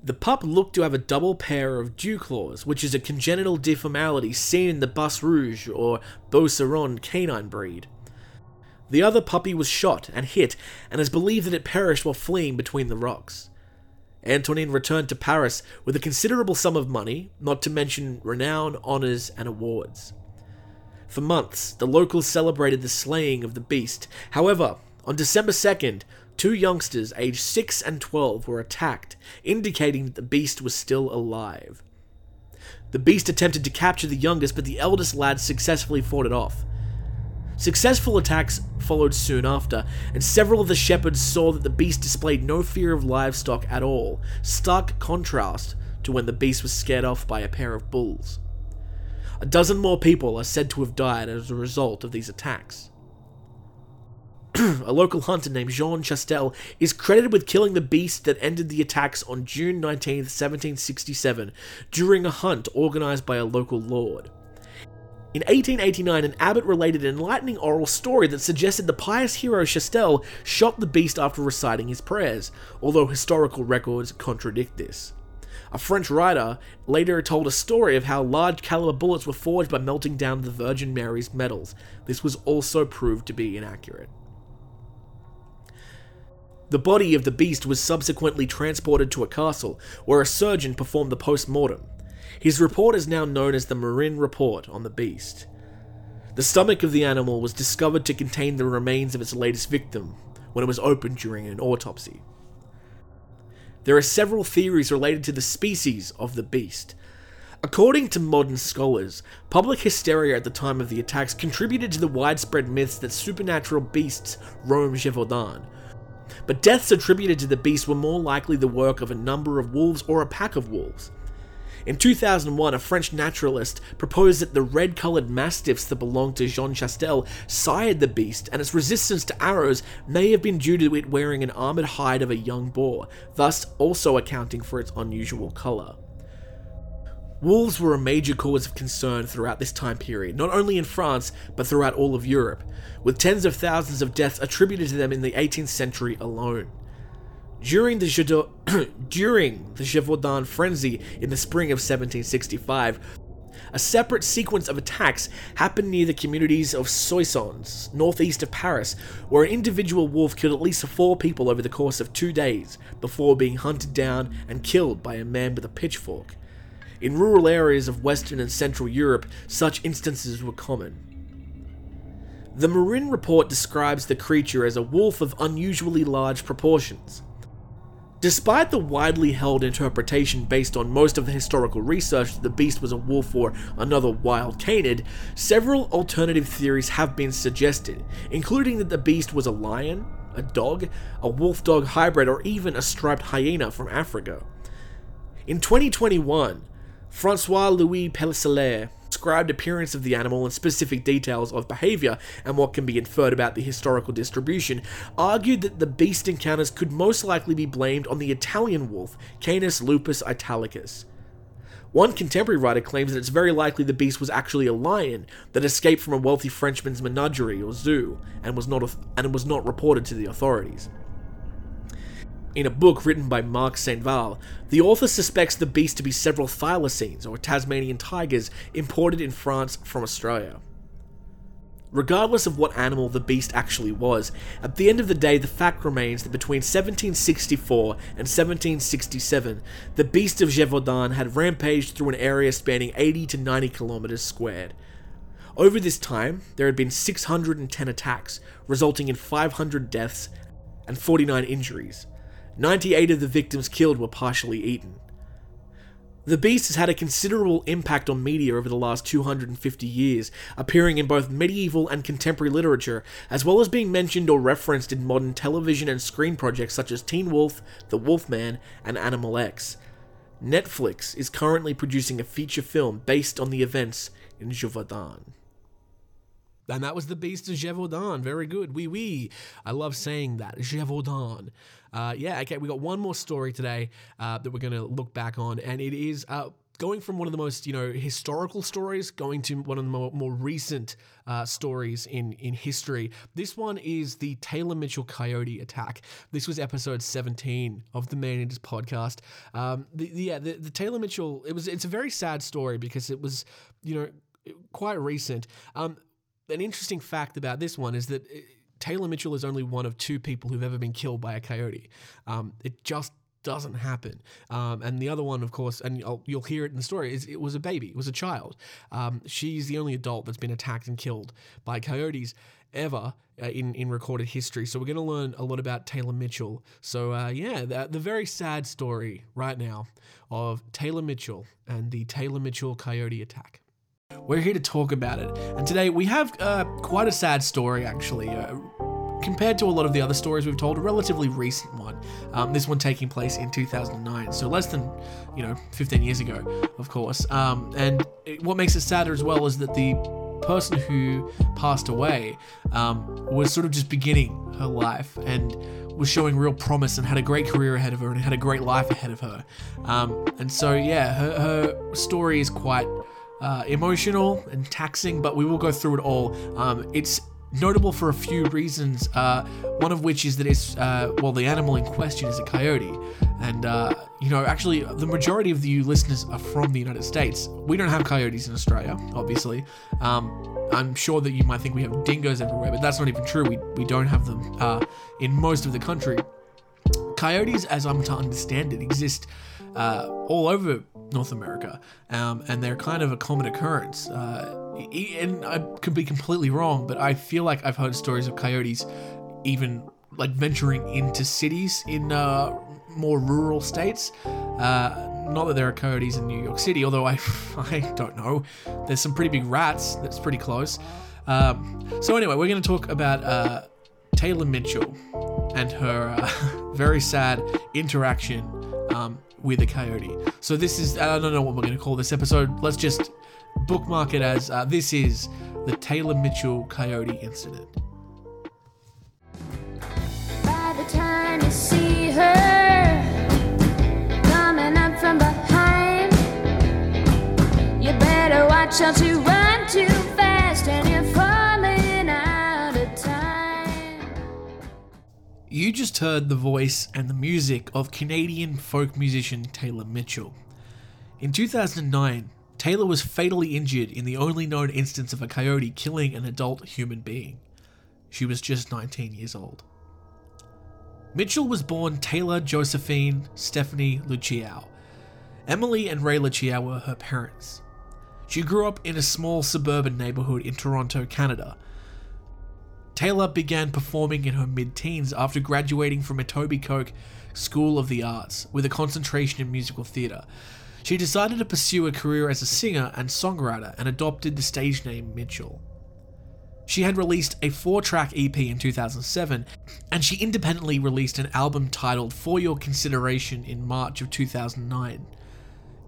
The pup looked to have a double pair of dew claws, which is a congenital deformality seen in the Bas Rouge or Beauceron canine breed. The other puppy was shot and hit, and is believed that it perished while fleeing between the rocks. Antonin returned to Paris with a considerable sum of money, not to mention renown, honours, and awards. For months, the locals celebrated the slaying of the beast. However, on December 2nd, two youngsters aged 6 and 12 were attacked, indicating that the beast was still alive. The beast attempted to capture the youngest, but the eldest lad successfully fought it off. Successful attacks followed soon after, and several of the shepherds saw that the beast displayed no fear of livestock at all, stark contrast to when the beast was scared off by a pair of bulls. A dozen more people are said to have died as a result of these attacks. a local hunter named Jean Chastel is credited with killing the beast that ended the attacks on June 19, 1767, during a hunt organized by a local lord. In 1889, an abbot related an enlightening oral story that suggested the pious hero Chastel shot the beast after reciting his prayers, although historical records contradict this. A French writer later told a story of how large caliber bullets were forged by melting down the Virgin Mary's medals. This was also proved to be inaccurate. The body of the beast was subsequently transported to a castle, where a surgeon performed the post mortem. His report is now known as the Marin Report on the beast. The stomach of the animal was discovered to contain the remains of its latest victim when it was opened during an autopsy. There are several theories related to the species of the beast. According to modern scholars, public hysteria at the time of the attacks contributed to the widespread myths that supernatural beasts roam Gévaudan. But deaths attributed to the beast were more likely the work of a number of wolves or a pack of wolves. In 2001, a French naturalist proposed that the red coloured mastiffs that belonged to Jean Chastel sired the beast, and its resistance to arrows may have been due to it wearing an armoured hide of a young boar, thus also accounting for its unusual colour. Wolves were a major cause of concern throughout this time period, not only in France, but throughout all of Europe, with tens of thousands of deaths attributed to them in the 18th century alone. During the, Jado- during the frenzy in the spring of 1765, a separate sequence of attacks happened near the communities of Soissons, northeast of Paris, where an individual wolf killed at least four people over the course of two days before being hunted down and killed by a man with a pitchfork. In rural areas of Western and Central Europe, such instances were common. The Marin report describes the creature as a wolf of unusually large proportions. Despite the widely held interpretation based on most of the historical research that the beast was a wolf or another wild canid, several alternative theories have been suggested, including that the beast was a lion, a dog, a wolf dog hybrid, or even a striped hyena from Africa. In 2021, Francois Louis Pelliceler described appearance of the animal and specific details of behavior and what can be inferred about the historical distribution, argued that the beast encounters could most likely be blamed on the Italian wolf, Canis lupus italicus. One contemporary writer claims that it's very likely the beast was actually a lion that escaped from a wealthy Frenchman's menagerie or zoo and was not and was not reported to the authorities. In a book written by Marc Saint-Val, the author suspects the beast to be several thylacines, or Tasmanian tigers, imported in France from Australia. Regardless of what animal the beast actually was, at the end of the day, the fact remains that between 1764 and 1767, the beast of Gévaudan had rampaged through an area spanning 80 to 90 kilometers squared. Over this time, there had been 610 attacks, resulting in 500 deaths and 49 injuries. 98 of the victims killed were partially eaten. The beast has had a considerable impact on media over the last 250 years, appearing in both medieval and contemporary literature, as well as being mentioned or referenced in modern television and screen projects such as Teen Wolf, The Wolfman, and Animal X. Netflix is currently producing a feature film based on the events in Gévaudan. And that was the Beast of Gévaudan. Very good. Oui, oui. I love saying that. Gévaudan. Uh, yeah, okay, we got one more story today uh, that we're going to look back on, and it is uh, going from one of the most you know historical stories going to one of the more, more recent uh, stories in in history. This one is the Taylor Mitchell Coyote attack. This was episode 17 of the Man Eaters podcast. Um, the, yeah, the, the Taylor Mitchell. It was it's a very sad story because it was you know quite recent. Um, an interesting fact about this one is that. It, Taylor Mitchell is only one of two people who've ever been killed by a coyote. Um, it just doesn't happen. Um, and the other one, of course, and I'll, you'll hear it in the story, is it was a baby, it was a child. Um, she's the only adult that's been attacked and killed by coyotes ever uh, in, in recorded history. So we're going to learn a lot about Taylor Mitchell. So, uh, yeah, the, the very sad story right now of Taylor Mitchell and the Taylor Mitchell coyote attack. We're here to talk about it. And today we have uh, quite a sad story, actually. Uh, compared to a lot of the other stories we've told, a relatively recent one. Um, this one taking place in 2009, so less than, you know, 15 years ago, of course. Um, and it, what makes it sadder as well is that the person who passed away um, was sort of just beginning her life and was showing real promise and had a great career ahead of her and had a great life ahead of her. Um, and so, yeah, her, her story is quite uh, emotional and taxing, but we will go through it all. Um, it's notable for a few reasons. Uh, one of which is that it's uh, well, the animal in question is a coyote, and uh, you know, actually, the majority of you listeners are from the United States. We don't have coyotes in Australia, obviously. Um, I'm sure that you might think we have dingoes everywhere, but that's not even true. We we don't have them uh, in most of the country. Coyotes, as I'm to understand it, exist uh, all over North America, um, and they're kind of a common occurrence. Uh, and I could be completely wrong, but I feel like I've heard stories of coyotes even like venturing into cities in uh, more rural states. Uh, not that there are coyotes in New York City, although I, I don't know. There's some pretty big rats. That's pretty close. Um, so anyway, we're going to talk about uh, Taylor Mitchell and her uh, very sad interaction um, with a coyote. So this is I don't know what we're going to call this episode. Let's just bookmark it as uh, this is the Taylor Mitchell coyote incident. By the time you see You just heard the voice and the music of Canadian folk musician Taylor Mitchell. In 2009, Taylor was fatally injured in the only known instance of a coyote killing an adult human being. She was just 19 years old. Mitchell was born Taylor Josephine Stephanie Luciow. Emily and Ray Luciow were her parents. She grew up in a small suburban neighborhood in Toronto, Canada. Taylor began performing in her mid teens after graduating from Etobicoke Coke School of the Arts with a concentration in musical theatre. She decided to pursue a career as a singer and songwriter and adopted the stage name Mitchell. She had released a four track EP in 2007, and she independently released an album titled For Your Consideration in March of 2009.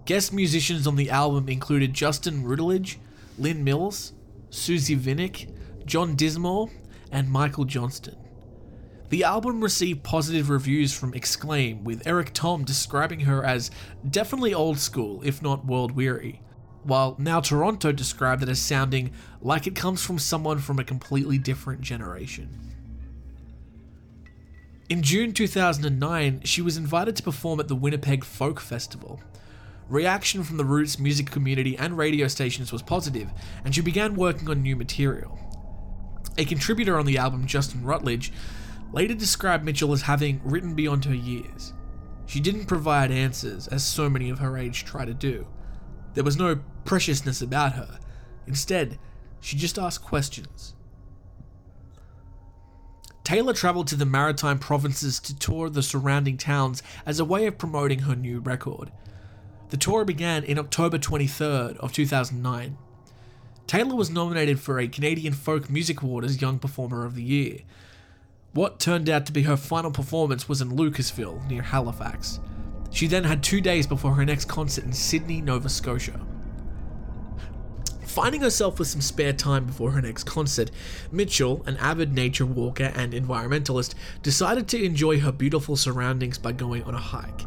Guest musicians on the album included Justin Rutledge, Lynn Mills, Suzie Vinnick, John Dismore, and Michael Johnston. The album received positive reviews from Exclaim, with Eric Thom describing her as definitely old school, if not world weary, while Now Toronto described it as sounding like it comes from someone from a completely different generation. In June 2009, she was invited to perform at the Winnipeg Folk Festival. Reaction from the Roots music community and radio stations was positive, and she began working on new material. A contributor on the album, Justin Rutledge, later described Mitchell as having written beyond her years. She didn't provide answers, as so many of her age try to do. There was no preciousness about her. Instead, she just asked questions. Taylor travelled to the maritime provinces to tour the surrounding towns as a way of promoting her new record. The tour began in October 23rd of 2009. Taylor was nominated for a Canadian Folk Music Award as Young Performer of the Year. What turned out to be her final performance was in Lucasville, near Halifax. She then had two days before her next concert in Sydney, Nova Scotia. Finding herself with some spare time before her next concert, Mitchell, an avid nature walker and environmentalist, decided to enjoy her beautiful surroundings by going on a hike.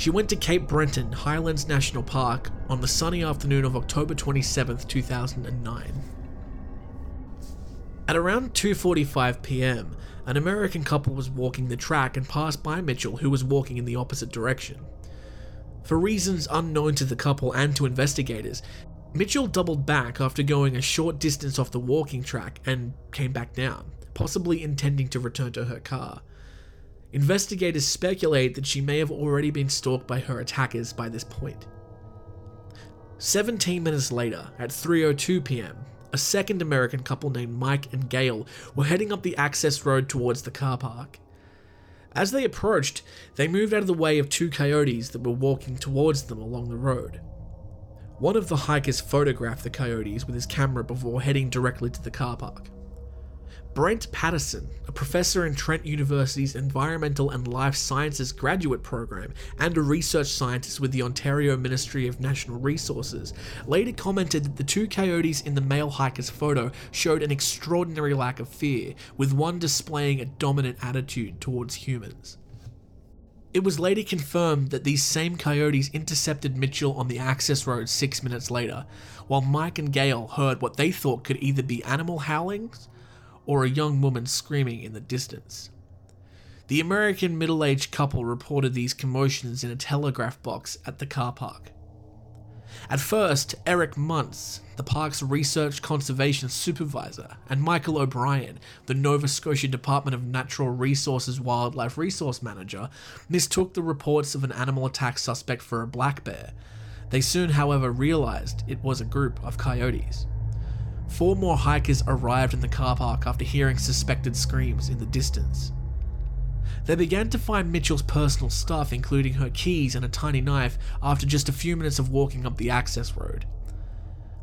She went to Cape Breton Highlands National Park on the sunny afternoon of October 27, 2009. At around 2:45 p.m., an American couple was walking the track and passed by Mitchell, who was walking in the opposite direction. For reasons unknown to the couple and to investigators, Mitchell doubled back after going a short distance off the walking track and came back down, possibly intending to return to her car. Investigators speculate that she may have already been stalked by her attackers by this point. 17 minutes later, at 3:02 p.m., a second American couple named Mike and Gail were heading up the access road towards the car park. As they approached, they moved out of the way of two coyotes that were walking towards them along the road. One of the hikers photographed the coyotes with his camera before heading directly to the car park. Brent Patterson, a professor in Trent University's Environmental and Life Sciences graduate program and a research scientist with the Ontario Ministry of National Resources, later commented that the two coyotes in the male hiker's photo showed an extraordinary lack of fear, with one displaying a dominant attitude towards humans. It was later confirmed that these same coyotes intercepted Mitchell on the access road six minutes later, while Mike and Gail heard what they thought could either be animal howlings or a young woman screaming in the distance. The American middle aged couple reported these commotions in a telegraph box at the car park. At first, Eric Muntz, the park's research conservation supervisor, and Michael O'Brien, the Nova Scotia Department of Natural Resources Wildlife Resource Manager, mistook the reports of an animal attack suspect for a black bear. They soon, however, realized it was a group of coyotes. Four more hikers arrived in the car park after hearing suspected screams in the distance. They began to find Mitchell's personal stuff, including her keys and a tiny knife, after just a few minutes of walking up the access road.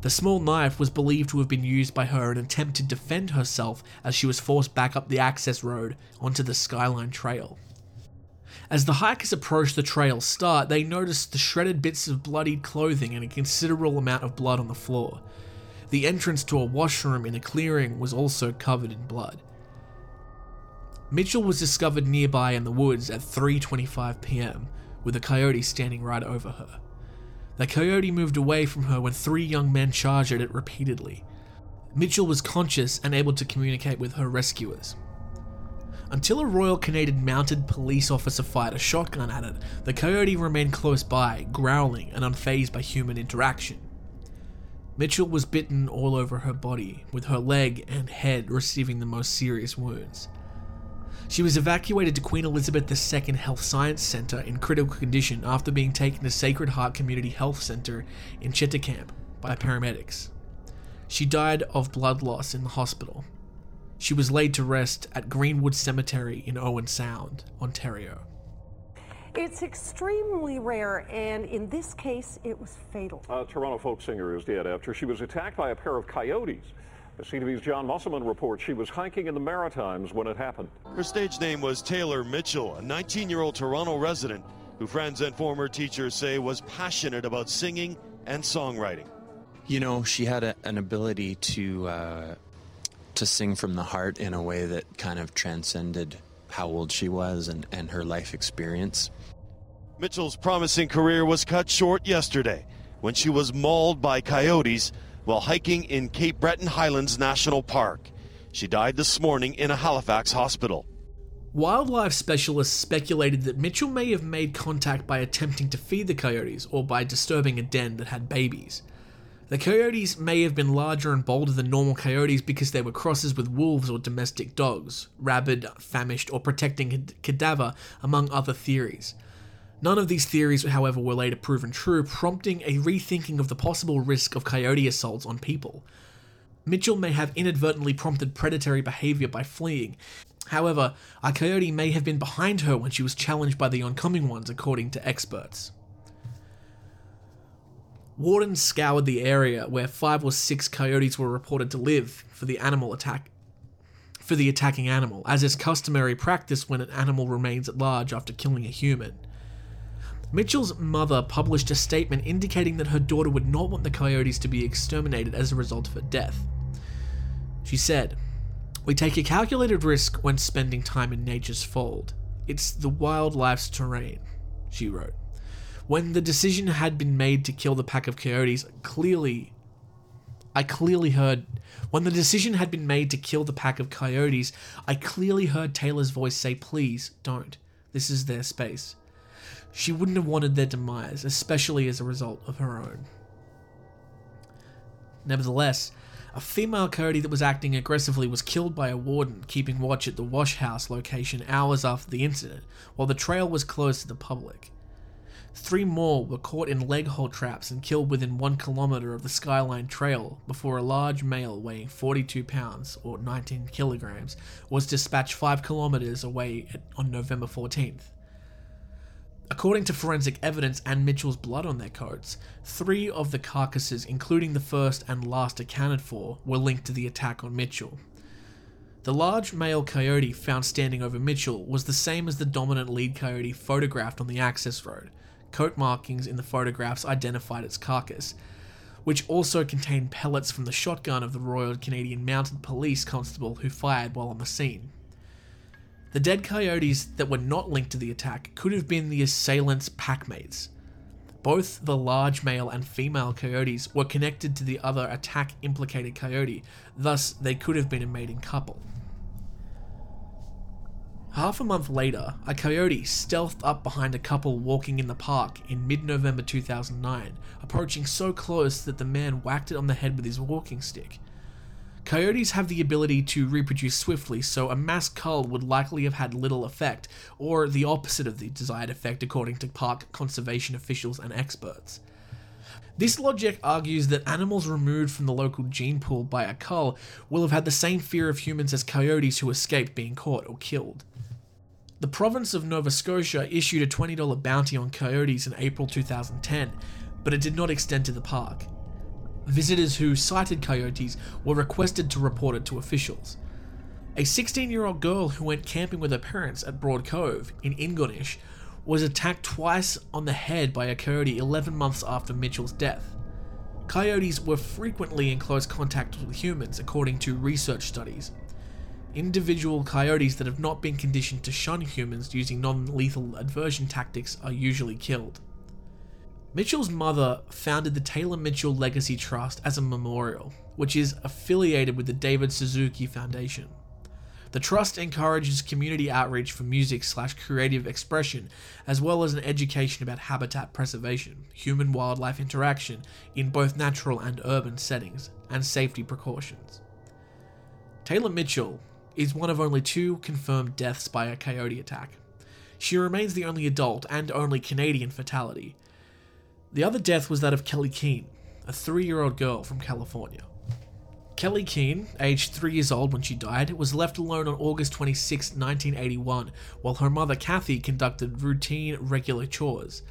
The small knife was believed to have been used by her in an attempt to defend herself as she was forced back up the access road onto the Skyline Trail. As the hikers approached the trail start, they noticed the shredded bits of bloodied clothing and a considerable amount of blood on the floor. The entrance to a washroom in a clearing was also covered in blood. Mitchell was discovered nearby in the woods at 3:25 p.m. with a coyote standing right over her. The coyote moved away from her when three young men charged at it repeatedly. Mitchell was conscious and able to communicate with her rescuers. Until a Royal Canadian Mounted Police officer fired a shotgun at it, the coyote remained close by, growling and unfazed by human interaction. Mitchell was bitten all over her body, with her leg and head receiving the most serious wounds. She was evacuated to Queen Elizabeth II Health Science Centre in critical condition after being taken to Sacred Heart Community Health Centre in Cheticamp by paramedics. She died of blood loss in the hospital. She was laid to rest at Greenwood Cemetery in Owen Sound, Ontario. It's extremely rare, and in this case, it was fatal. A Toronto folk singer is dead after she was attacked by a pair of coyotes. The CTV's John Musselman reports she was hiking in the Maritimes when it happened. Her stage name was Taylor Mitchell, a 19 year old Toronto resident who friends and former teachers say was passionate about singing and songwriting. You know, she had a, an ability to uh, to sing from the heart in a way that kind of transcended how old she was and, and her life experience. Mitchell's promising career was cut short yesterday when she was mauled by coyotes while hiking in Cape Breton Highlands National Park. She died this morning in a Halifax hospital. Wildlife specialists speculated that Mitchell may have made contact by attempting to feed the coyotes or by disturbing a den that had babies. The coyotes may have been larger and bolder than normal coyotes because they were crosses with wolves or domestic dogs, rabid, famished, or protecting a cadaver, among other theories. None of these theories, however, were later proven true, prompting a rethinking of the possible risk of coyote assaults on people. Mitchell may have inadvertently prompted predatory behavior by fleeing. However, a coyote may have been behind her when she was challenged by the oncoming ones, according to experts. Wardens scoured the area where five or six coyotes were reported to live for the animal attack for the attacking animal, as is customary practice when an animal remains at large after killing a human. Mitchell's mother published a statement indicating that her daughter would not want the coyotes to be exterminated as a result of her death. She said, We take a calculated risk when spending time in nature's fold. It's the wildlife's terrain, she wrote. When the decision had been made to kill the pack of coyotes, clearly I clearly heard when the decision had been made to kill the pack of coyotes, I clearly heard Taylor's voice say, Please don't. This is their space. She wouldn't have wanted their demise, especially as a result of her own. Nevertheless, a female coyote that was acting aggressively was killed by a warden keeping watch at the wash house location hours after the incident, while the trail was closed to the public. Three more were caught in leg hole traps and killed within one kilometer of the Skyline Trail before a large male weighing 42 pounds or 19 kilograms was dispatched 5 kilometers away on November 14th. According to forensic evidence and Mitchell's blood on their coats, three of the carcasses, including the first and last accounted for, were linked to the attack on Mitchell. The large male coyote found standing over Mitchell was the same as the dominant lead coyote photographed on the access road. Coat markings in the photographs identified its carcass, which also contained pellets from the shotgun of the Royal Canadian Mounted Police constable who fired while on the scene. The dead coyotes that were not linked to the attack could have been the assailants' packmates. Both the large male and female coyotes were connected to the other attack implicated coyote, thus, they could have been a mating couple. Half a month later, a coyote stealthed up behind a couple walking in the park in mid November 2009, approaching so close that the man whacked it on the head with his walking stick. Coyotes have the ability to reproduce swiftly, so a mass cull would likely have had little effect, or the opposite of the desired effect, according to park conservation officials and experts. This logic argues that animals removed from the local gene pool by a cull will have had the same fear of humans as coyotes who escaped being caught or killed. The province of Nova Scotia issued a $20 bounty on coyotes in April 2010, but it did not extend to the park. Visitors who sighted coyotes were requested to report it to officials. A 16 year old girl who went camping with her parents at Broad Cove in Ingonish was attacked twice on the head by a coyote 11 months after Mitchell's death. Coyotes were frequently in close contact with humans, according to research studies. Individual coyotes that have not been conditioned to shun humans using non lethal aversion tactics are usually killed. Mitchell's mother founded the Taylor Mitchell Legacy Trust as a memorial, which is affiliated with the David Suzuki Foundation. The trust encourages community outreach for music slash creative expression, as well as an education about habitat preservation, human wildlife interaction in both natural and urban settings, and safety precautions. Taylor Mitchell is one of only two confirmed deaths by a coyote attack. She remains the only adult and only Canadian fatality. The other death was that of Kelly Keene, a three year old girl from California. Kelly Keene, aged three years old when she died, was left alone on August 26, 1981, while her mother Kathy conducted routine, regular chores.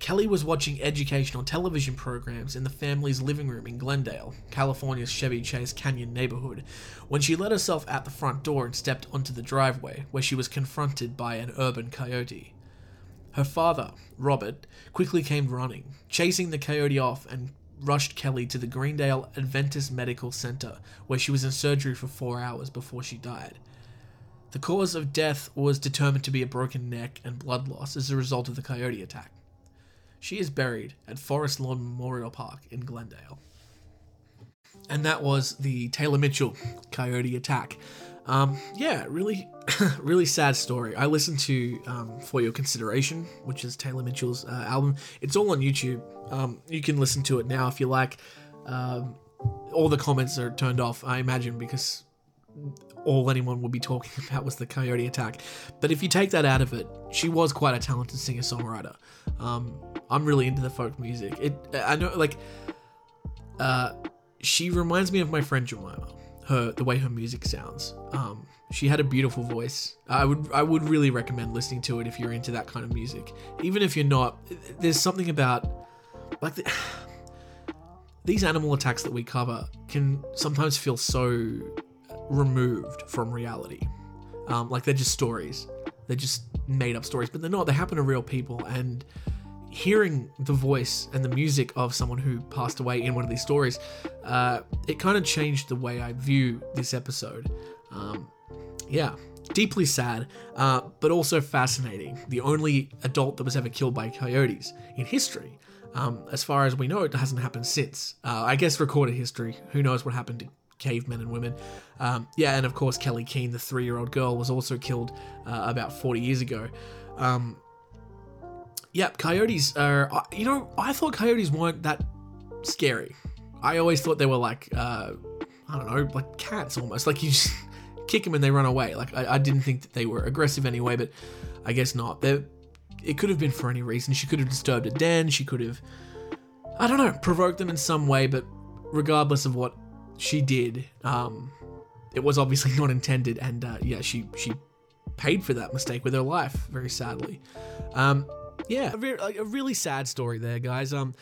Kelly was watching educational television programs in the family's living room in Glendale, California's Chevy Chase Canyon neighborhood, when she let herself out the front door and stepped onto the driveway, where she was confronted by an urban coyote. Her father, Robert, quickly came running, chasing the coyote off and rushed Kelly to the Glendale Adventist Medical Center, where she was in surgery for four hours before she died. The cause of death was determined to be a broken neck and blood loss as a result of the coyote attack. She is buried at Forest Lawn Memorial Park in Glendale. And that was the Taylor Mitchell coyote attack. Um, yeah, really, really sad story. I listened to um, For Your Consideration, which is Taylor Mitchell's uh, album. It's all on YouTube. Um, you can listen to it now if you like. Um, all the comments are turned off, I imagine, because all anyone would be talking about was the coyote attack. But if you take that out of it, she was quite a talented singer songwriter. Um, I'm really into the folk music. It, I know, like, uh, she reminds me of my friend Jemima her the way her music sounds. Um, she had a beautiful voice. I would I would really recommend listening to it if you're into that kind of music. Even if you're not, there's something about like the, these animal attacks that we cover can sometimes feel so removed from reality. Um, like they're just stories. They're just made up stories, but they're not. They happen to real people and hearing the voice and the music of someone who passed away in one of these stories, uh, it kind of changed the way I view this episode. Um, yeah, deeply sad, uh, but also fascinating. The only adult that was ever killed by coyotes in history. Um, as far as we know, it hasn't happened since. Uh, I guess recorded history. Who knows what happened to cavemen and women? Um, yeah, and of course, Kelly Keene, the three year old girl, was also killed uh, about 40 years ago. Um, Yep, coyotes are. uh, You know, I thought coyotes weren't that scary. I always thought they were like, uh, I don't know, like cats almost. Like you just kick them and they run away. Like I, I didn't think that they were aggressive anyway, but I guess not. They, it could have been for any reason. She could have disturbed a den. She could have, I don't know, provoked them in some way. But regardless of what she did, um, it was obviously not intended. And uh, yeah, she she paid for that mistake with her life, very sadly. Um, yeah, a, like, a really sad story there, guys. Um,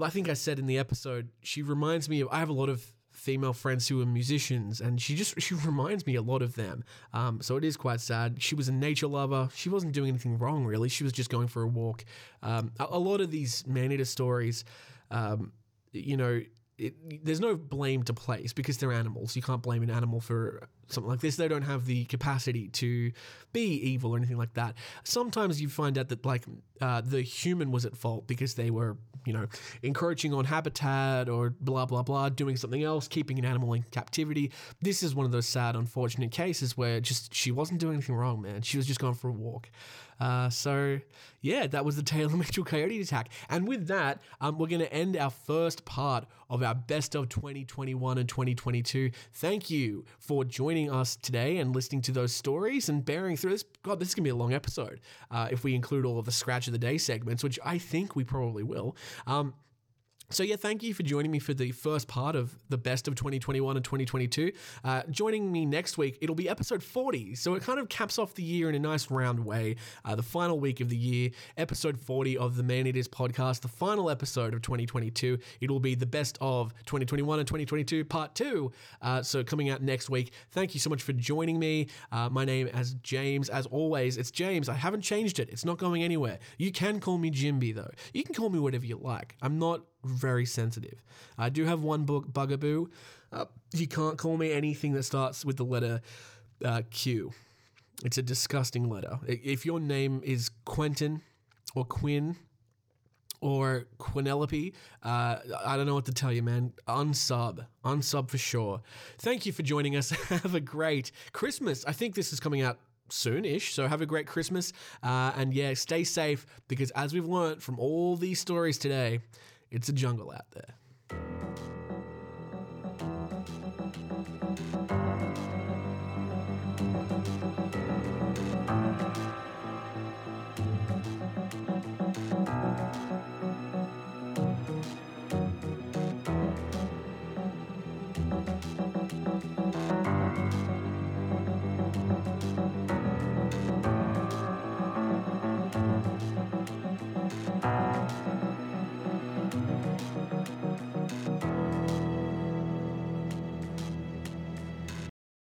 I think I said in the episode, she reminds me of. I have a lot of female friends who are musicians, and she just she reminds me a lot of them. Um, so it is quite sad. She was a nature lover. She wasn't doing anything wrong, really. She was just going for a walk. Um, a, a lot of these man-eater stories, um, you know, it, there's no blame to place because they're animals. You can't blame an animal for something like this. They don't have the capacity to be evil or anything like that. Sometimes you find out that like uh, the human was at fault because they were, you know, encroaching on habitat or blah blah blah, doing something else, keeping an animal in captivity. This is one of those sad, unfortunate cases where just she wasn't doing anything wrong, man. She was just going for a walk. Uh, so, yeah, that was the Taylor Mitchell Coyote attack. And with that, um, we're going to end our first part of our best of 2021 and 2022. Thank you for joining us today and listening to those stories and bearing through this. God, this is going to be a long episode uh, if we include all of the scratch of the day segments, which I think we probably will. Um, So, yeah, thank you for joining me for the first part of the best of 2021 and 2022. Uh, joining me next week, it'll be episode 40. So, it kind of caps off the year in a nice round way. Uh, the final week of the year, episode 40 of the Man Eaters podcast, the final episode of 2022. It will be the best of 2021 and 2022, part two. Uh, so, coming out next week. Thank you so much for joining me. Uh, my name is James. As always, it's James. I haven't changed it, it's not going anywhere. You can call me Jimby, though. You can call me whatever you like. I'm not very sensitive. I do have one book bugaboo. Uh, you can't call me anything that starts with the letter uh, Q. It's a disgusting letter. If your name is Quentin or Quinn or Quinelope, uh, I don't know what to tell you, man. Unsub. Unsub for sure. Thank you for joining us. have a great Christmas. I think this is coming out soon-ish so have a great christmas uh, and yeah stay safe because as we've learned from all these stories today it's a jungle out there